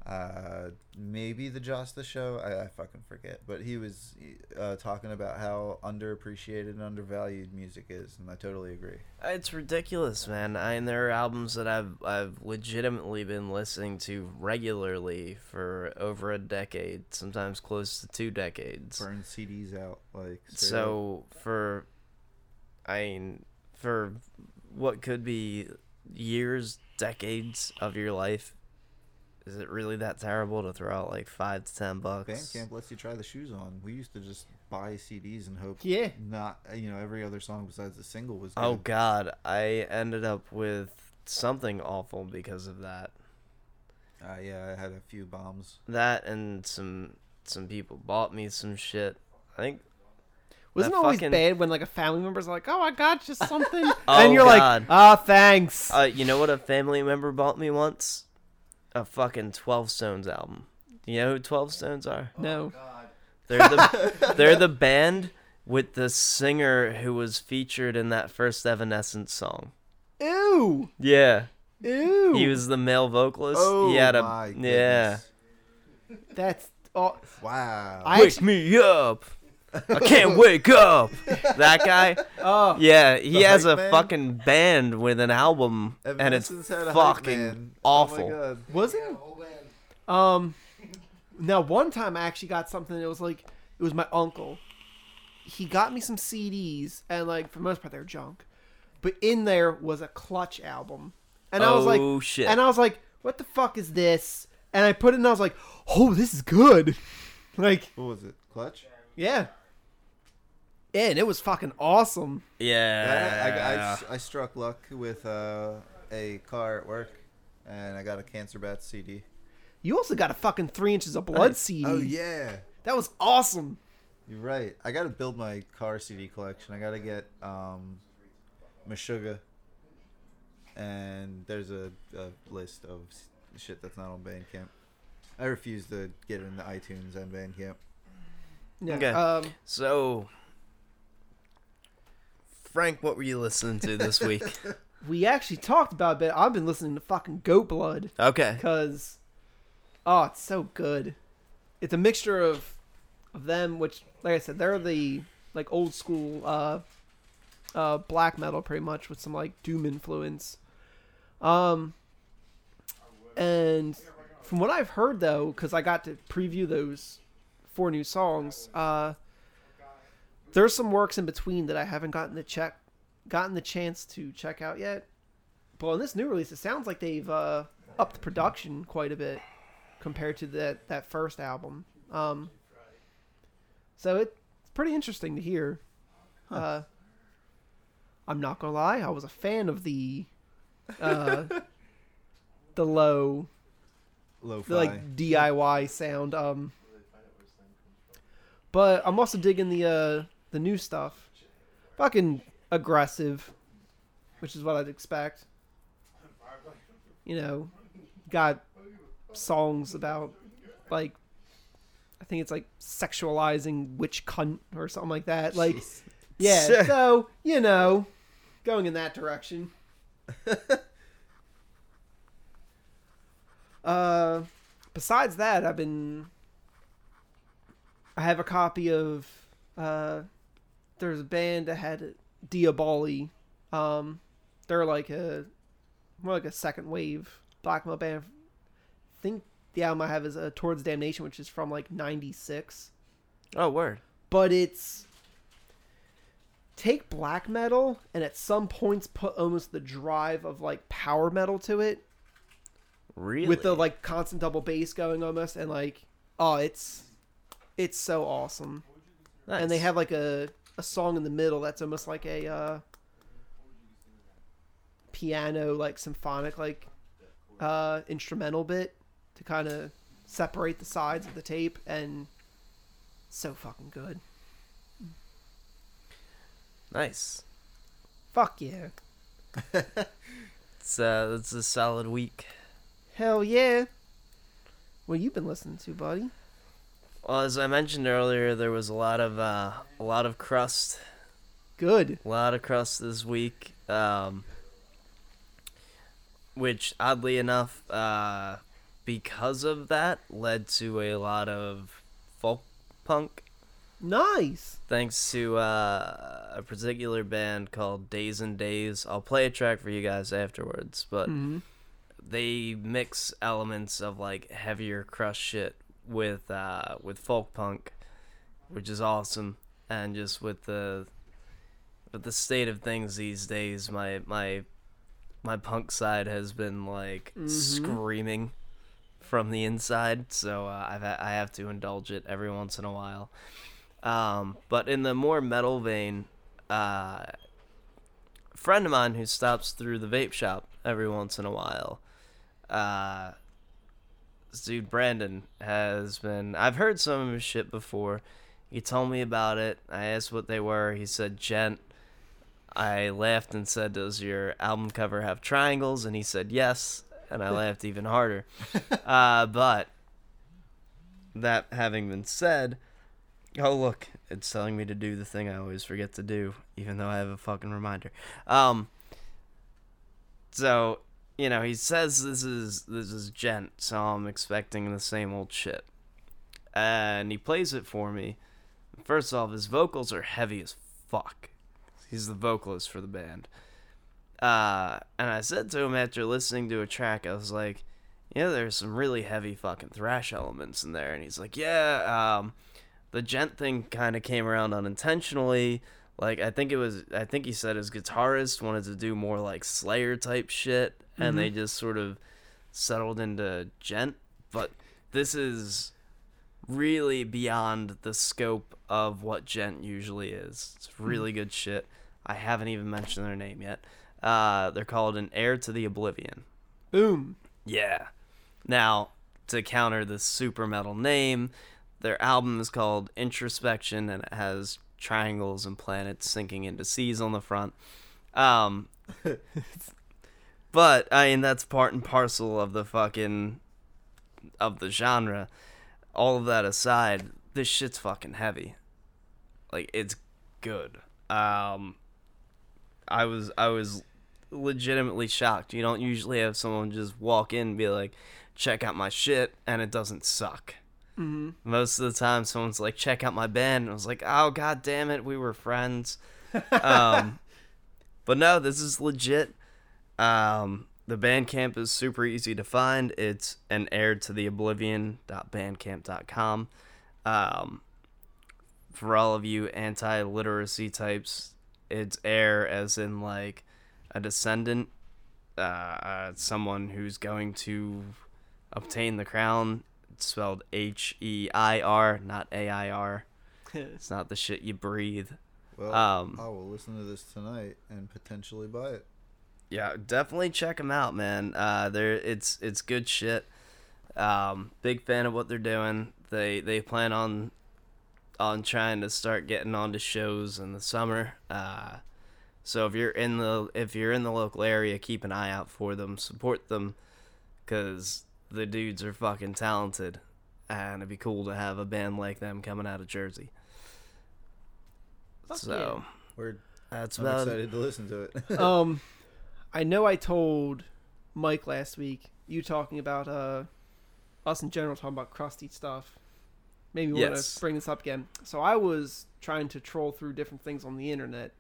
Uh, maybe the Jasta Show. I, I fucking forget, but he was uh, talking about how underappreciated and undervalued music is, and I totally agree. it's ridiculous, man. I and there are albums that I've I've legitimately been listening to regularly for over a decade, sometimes close to two decades. Burn CDs out, like up. So for, I mean, for what could be years, decades of your life, is it really that terrible to throw out like five to ten bucks? Bandcamp lets you try the shoes on. We used to just buy CDs and hope yeah not, you know, every other song besides the single was. Good. Oh God, I ended up with something awful because of that. Uh, yeah, I had a few bombs. That and some some people bought me some shit. I think wasn't That it always fucking- bad when like a family member's like oh I got you something Oh, and you're God. like ah thanks uh, you know what a family member bought me once? A fucking Twelve Stones album. You know who Twelve Stones are? no oh, They're the they're the band with the singer who was featured in that first Evanescence song. ew Yeah, ew he was the male vocalist. Oh he had a my yeah. goodness. that's oh Wow. I Wake actually, me up. I can't wake up. That guy. oh Yeah, he The has a hype man? fucking band with an album, and it's Evanescence had a hype fucking man. awful. Oh my god. was it um now one time I actually got something it was like it was my uncle he got me some CDs, and like for the most part they're junk, but in there was a Clutch album, and I was like, Oh, shit. and I was like, what the fuck is this? And I put it, and I was like, oh, this is good, like What was it? Clutch? yeah, yeah, and it was fucking awesome. Yeah. I, I, I, I struck luck with uh, a car at work, and I got a Cancer Bats CD. You also got a fucking three inches of blood CD. Oh yeah, that was awesome. you're right. I got to build my car CD collection. I got to get um, Meshuggah, and there's a, a list of shit that's not on Bandcamp. I refuse to get it into iTunes and Bandcamp. Yeah. Okay. Um, So, Frank, what were you listening to this week? we actually talked about it. But I've been listening to fucking Goat Blood. Okay. because oh it's so good it's a mixture of of them which like i said they're the like old school uh uh black metal pretty much with some like doom influence um and from what i've heard though because i got to preview those four new songs uh there's some works in between that i haven't gotten to check gotten the chance to check out yet but on this new release it sounds like they've uh upped the production quite a bit compared to that that first album. Um, so it's pretty interesting to hear. Uh, I'm not gonna lie, I was a fan of the uh, the low, Lo-fi. the like DIY sound. Um, but I'm also digging the uh, the new stuff. Fucking aggressive, which is what I'd expect. You know, got songs about like I think it's like sexualizing witch cunt or something like that. Like yeah, so you know, going in that direction. uh besides that, I've been I have a copy of uh there's a band that had Diaboli. Um they're like a more like a second wave black metal band. I think the album I have is uh, Towards Damnation, which is from like '96. Oh, word. But it's take black metal and at some points put almost the drive of like power metal to it Really? with the like constant double bass going almost and like oh it's it's so awesome and they have like a a song in the middle that's almost like a uh piano like symphonic like uh instrumental bit to kind of separate the sides of the tape and so fucking good nice. fuck yeah It's uh, it's a solid week. hell yeah what you been listening to buddy Well, as I mentioned earlier, there was a lot of uh, a lot of crust, good a lot of crust this week. Um, which oddly enough, uh, because of that, led to a lot of folk punk. nice Thanks to uh, a particular band called Days and Days. I'll play a track for you guys afterwards, but Mhm. they mix elements of like heavier crush shit with uh with folk punk which is awesome. And just with the with the state of things these days my my my punk side has been like Mhm. screaming from the inside. So uh, I've ha- I have to indulge it every once in a while. Um but in the more metal vein uh a friend of mine who stops through the vape shop every once in a while uh this dude Brandon has been I've heard some of his shit before. He told me about it. I asked what they were. He said djent. I laughed and said, "Does your album cover have triangles?" And he said yes, and I laughed even harder. Uh, but that having been said, oh look, it's telling me to do the thing I always forget to do, even though I have a fucking reminder. Um, so you know, he says this is this is djent, so I'm expecting the same old shit. And he plays it for me. First off, his vocals are heavy as fuck. He's the vocalist for the band. Uh, and I said to him after listening to a track, I was like, "Yeah, there's some really heavy fucking thrash elements in there." And he's like, "Yeah, um, the djent thing kind of came around unintentionally. Like I think it was, I think he said his guitarist wanted to do more like Slayer type shit, and they just sort of settled into djent. But this is really beyond the scope of what djent usually is. It's really good shit. I haven't even mentioned their name yet. Uh, they're called an heir to the oblivion. Boom. Yeah. Now, to counter the super metal name, their album is called Introspection and it has triangles and planets sinking into seas on the front. Um But I mean that's part and parcel of the fucking of the genre. All of that aside, this shit's fucking heavy. Like it's good. Um I was I was legitimately shocked. You don't usually have someone just walk in and be like, "Check out my shit," and it doesn't suck. Mm-hmm. Most of the time, someone's like, "Check out my band," and I was like, "Oh god damn it, we were friends." um, but no, this is legit. Um, the Bandcamp is super easy to find. It's an heir to the oblivion.bandcamp.com. Um, for all of you anti-literacy types, it's heir as in like a descendant, uh, uh, someone who's going to obtain the crown. It's spelled H E I R, not A I R. It's not the shit you breathe. Well, Um, I will listen to this tonight and potentially buy it. Yeah, definitely check them out, man. Uh, they're it's it's good shit. Um, big fan of what they're doing. They they plan on on trying to start getting onto shows in the summer. Uh, so if you're in the if you're in the local area, keep an eye out for them. Support them, cause the dudes are fucking talented, and it'd be cool to have a band like them coming out of Jersey. Fuck so We're that's I'm about excited to listen to it. um, I know I told Mike last week you talking about uh us in general talking about crusty stuff. Maybe we want to bring this up again. So I was trying to troll through different things on the internet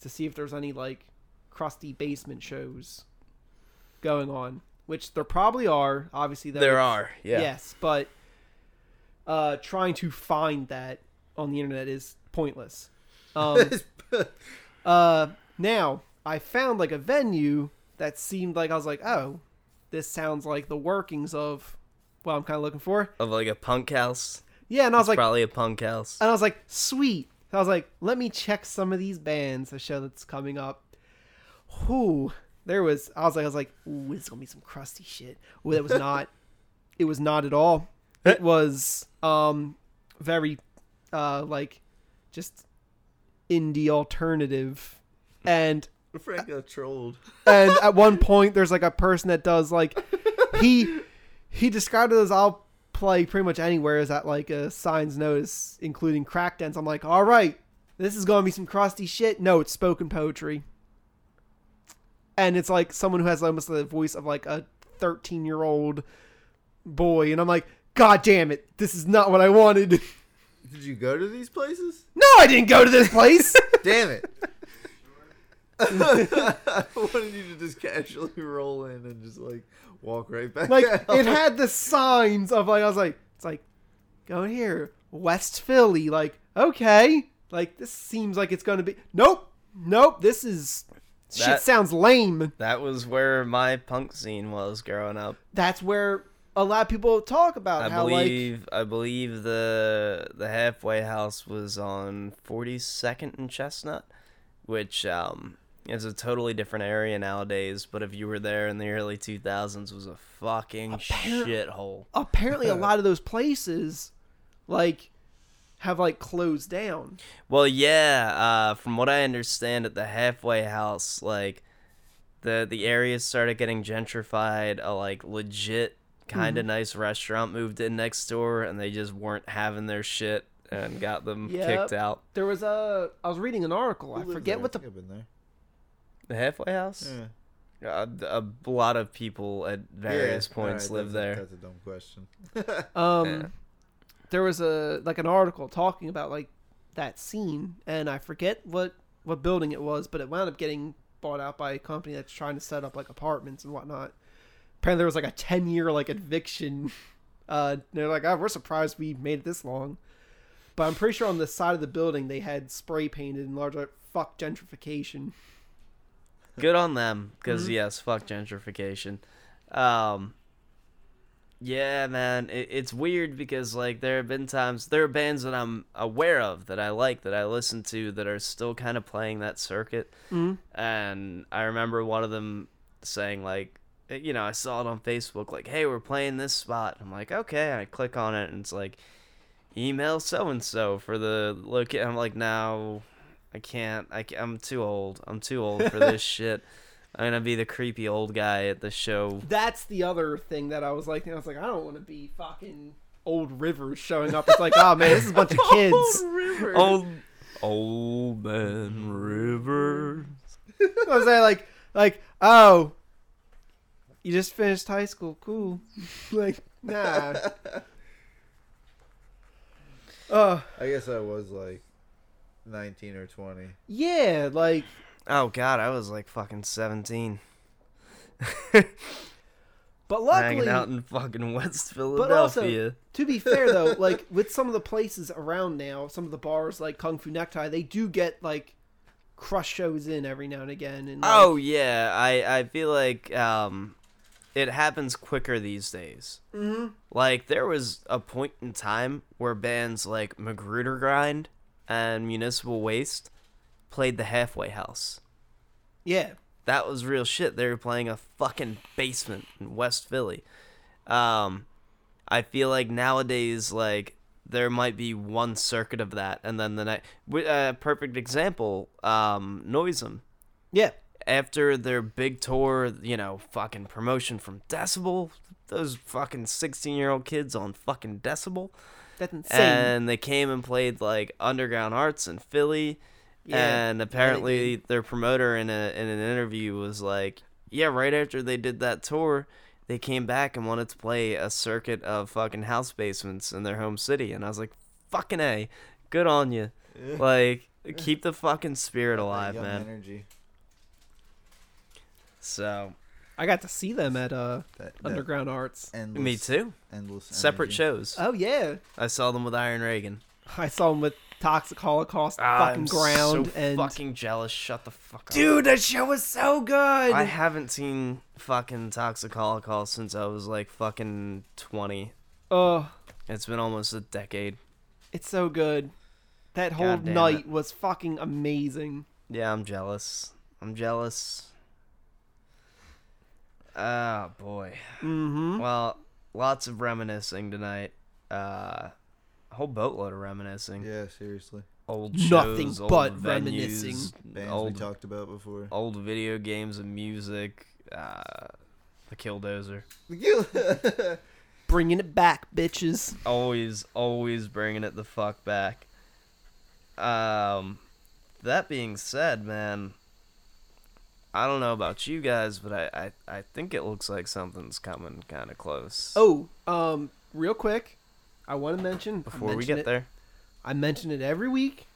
to see if there's any like crusty basement shows going on, which there probably are. Obviously, there are yeah. Yes, but uh, trying to find that on the internet is pointless. Um, uh, now I found like a venue that seemed like I was like, oh, this sounds like the workings of what I'm kind of looking for. of like a punk house. Yeah, and I was It's like, probably a punk house. and I was like, sweet. I was like, let me check some of these bands. A show that's coming up. Whoo, there was. I was like, I was like, ooh, it's gonna be some crusty shit. Ooh, that was not. it was not at all. It was um very uh like just indie alternative, and Frank got trolled. and at one point there's like a person that does like he he described it as I'll play pretty much anywhere is at like a signs notice including crack dance. I'm like, all right, this is gonna be some crusty shit. No, it's spoken poetry. And it's like someone who has almost the voice of like a 13 year old boy, and I'm like, God damn it, this is not what I wanted. Did you go to these places? no, I didn't go to this place. Damn it! I wanted you to just casually roll in and just like walk right back. like out. it had the signs of like I was like it's like go here West Philly like okay like this seems like it's gonna be nope nope this is shit sounds lame That was where my punk scene was growing up. that's where a lot of people talk about I how like believe I believe the the halfway house was on 42nd and Chestnut, which um is a totally different area nowadays. But if you were there in the early 2000s, was a fucking Appar- shithole. apparently a lot of those places like have like closed down Well, yeah. Uh, from what I understand, at the halfway house, like the the area started getting gentrified. A like legit kind of nice restaurant moved in next door, and they just weren't having their shit and got them Yep. kicked out. there was a I was reading an article I Who lived forget there? what I the think I've been there. The halfway house. Yeah. Uh, a lot of people at various Yeah, points alright, live that's a- there. That's a dumb question. Um, Yeah. there was a like an article talking about like that scene, and I forget what what building it was, but it wound up getting bought out by a company that's trying to set up like apartments and whatnot. Apparently, there was like a ten year like eviction. Uh, they're like, oh, we're surprised we made it this long, But I'm pretty sure on the side of the building they had spray painted in large like "fuck gentrification." Good on them, because Mm-hmm. yes, fuck gentrification. Um, yeah, man, it, it's weird because like there have been times there are bands that I'm aware of that I like that I listen to that are still kind of playing that circuit, Mhm. and I remember one of them saying like, eh, you know, I saw it on Facebook like, hey, we're playing this spot. I'm like, okay, I click on it and it's like, email so and so for the look. I'm like, no, I can't. I ca- I'm too old. I'm too old for this shit. I'm gonna be the creepy old guy at the show. That's the other thing that I was like. I was like, I don't want to be fucking old Rivers showing up. It's like, oh man, this is a bunch of kids. Old, old man river. I was like, like, like, oh, you just finished high school, cool. like, nah. Uh, I guess I was like 19 or 20. yeah, like, Oh god, I was like fucking 17, but hanging luckily, out in fucking West Philadelphia. but also, to be fair though, like with some of the places around now, some of the bars like Kung Fu Necktie, they do get like crush shows in every now and again. And like, Oh yeah, I I feel like um, it happens quicker these days. hmm Like there was a point in time where bands like Magrudergrind and Municipal Waste played the Halfway House. yeah, That was real shit. They were playing a fucking basement in West Philly. Um, I feel like nowadays, like there might be one circuit of that, and then the night. Uh, perfect example, um, Noisem yeah, after their big tour, you know, fucking promotion from Decibel, those fucking 16 year old kids on fucking Decibel. That's insane. And they came and played like Underground Arts in Philly. Yeah, and apparently their promoter in a in an interview was like, Yeah, right after they did that tour, they came back and wanted to play a circuit of fucking house basements in their home city. And I was like, Fucking A, good on you. Like, keep the fucking spirit alive, young man. Energy. So I got to see them at uh That, that Underground Arts. endless, Me too. Endless Separate energy. shows. Oh yeah, I saw them with Iron Reagan. I saw them with Toxic Holocaust, Ah, fucking I'm ground, so and fucking jealous. Shut the fuck up. dude, that show was so good. I haven't seen fucking Toxic Holocaust since I was like fucking 20. Oh, It's been almost a decade. it's so good. That whole night it. was fucking amazing. Yeah, I'm jealous. I'm jealous. Oh boy. Mm-hmm. Well, lots of reminiscing tonight. Uh, a whole boatload of reminiscing. Yeah, seriously. Old shows, Nothing shows, but old reminiscing. Bands old we talked about before. old video games and music. Uh, the Killdozer. Bringing it back, bitches. always always bringing it the fuck back um that being said man i don't know about you guys but i i, I think it looks like something's coming kind of close Oh, um, real quick, I want to mention before we get it- there I mention it every week.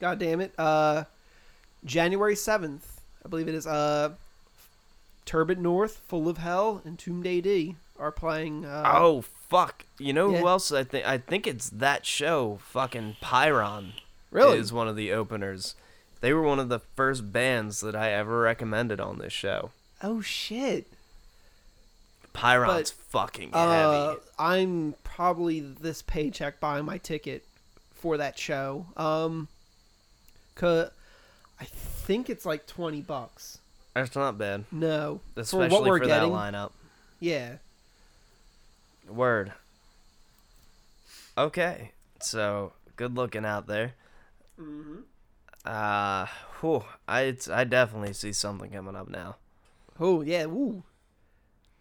God damn it. Uh, January seventh, I believe it is. Uh, Turbid North, Full of Hell, and Tomb AD are playing. Uh, oh fuck you know yeah. who else i think i think it's that show fucking Pyrrhon really? is one of the openers they were one of the first bands that i ever recommended on this show Oh shit. Pyrrhon's fucking Uh, heavy I'm probably this paycheck buying my ticket for that show. Um, cause I think it's like twenty bucks. that's not bad No, especially for what we're for getting. that lineup Yeah. Word. Okay, so good looking out there. Mm-hmm. Uh, whew, I I definitely see something coming up now. Oh yeah. Ooh.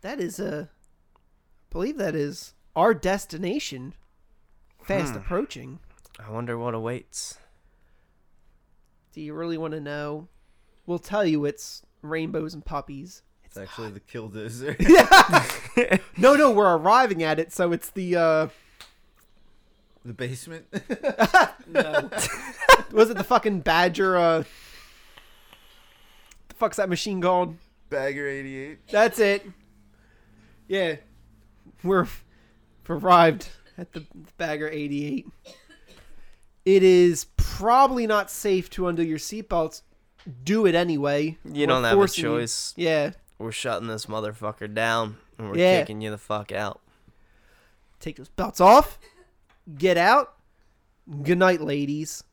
That is a. I believe that is our destination. Fast Hmm. approaching. I wonder what awaits. Do you really want to know? We'll tell you it's rainbows and puppies. It's actually the Killdozer. Yeah. no, no, we're arriving at it, so it's the uh the basement. no. Was it the fucking badger uh the fuck's that machine called? Bagger 88. That's it. Yeah. We're we've arrived at the Bagger 88. it is probably not safe to undo your seatbelts. Do it anyway. You We're don't have a forcing you- choice. Yeah. We're shutting this motherfucker down and we're Yeah. kicking you the fuck out. Take those belts off. Get out. Good night, ladies.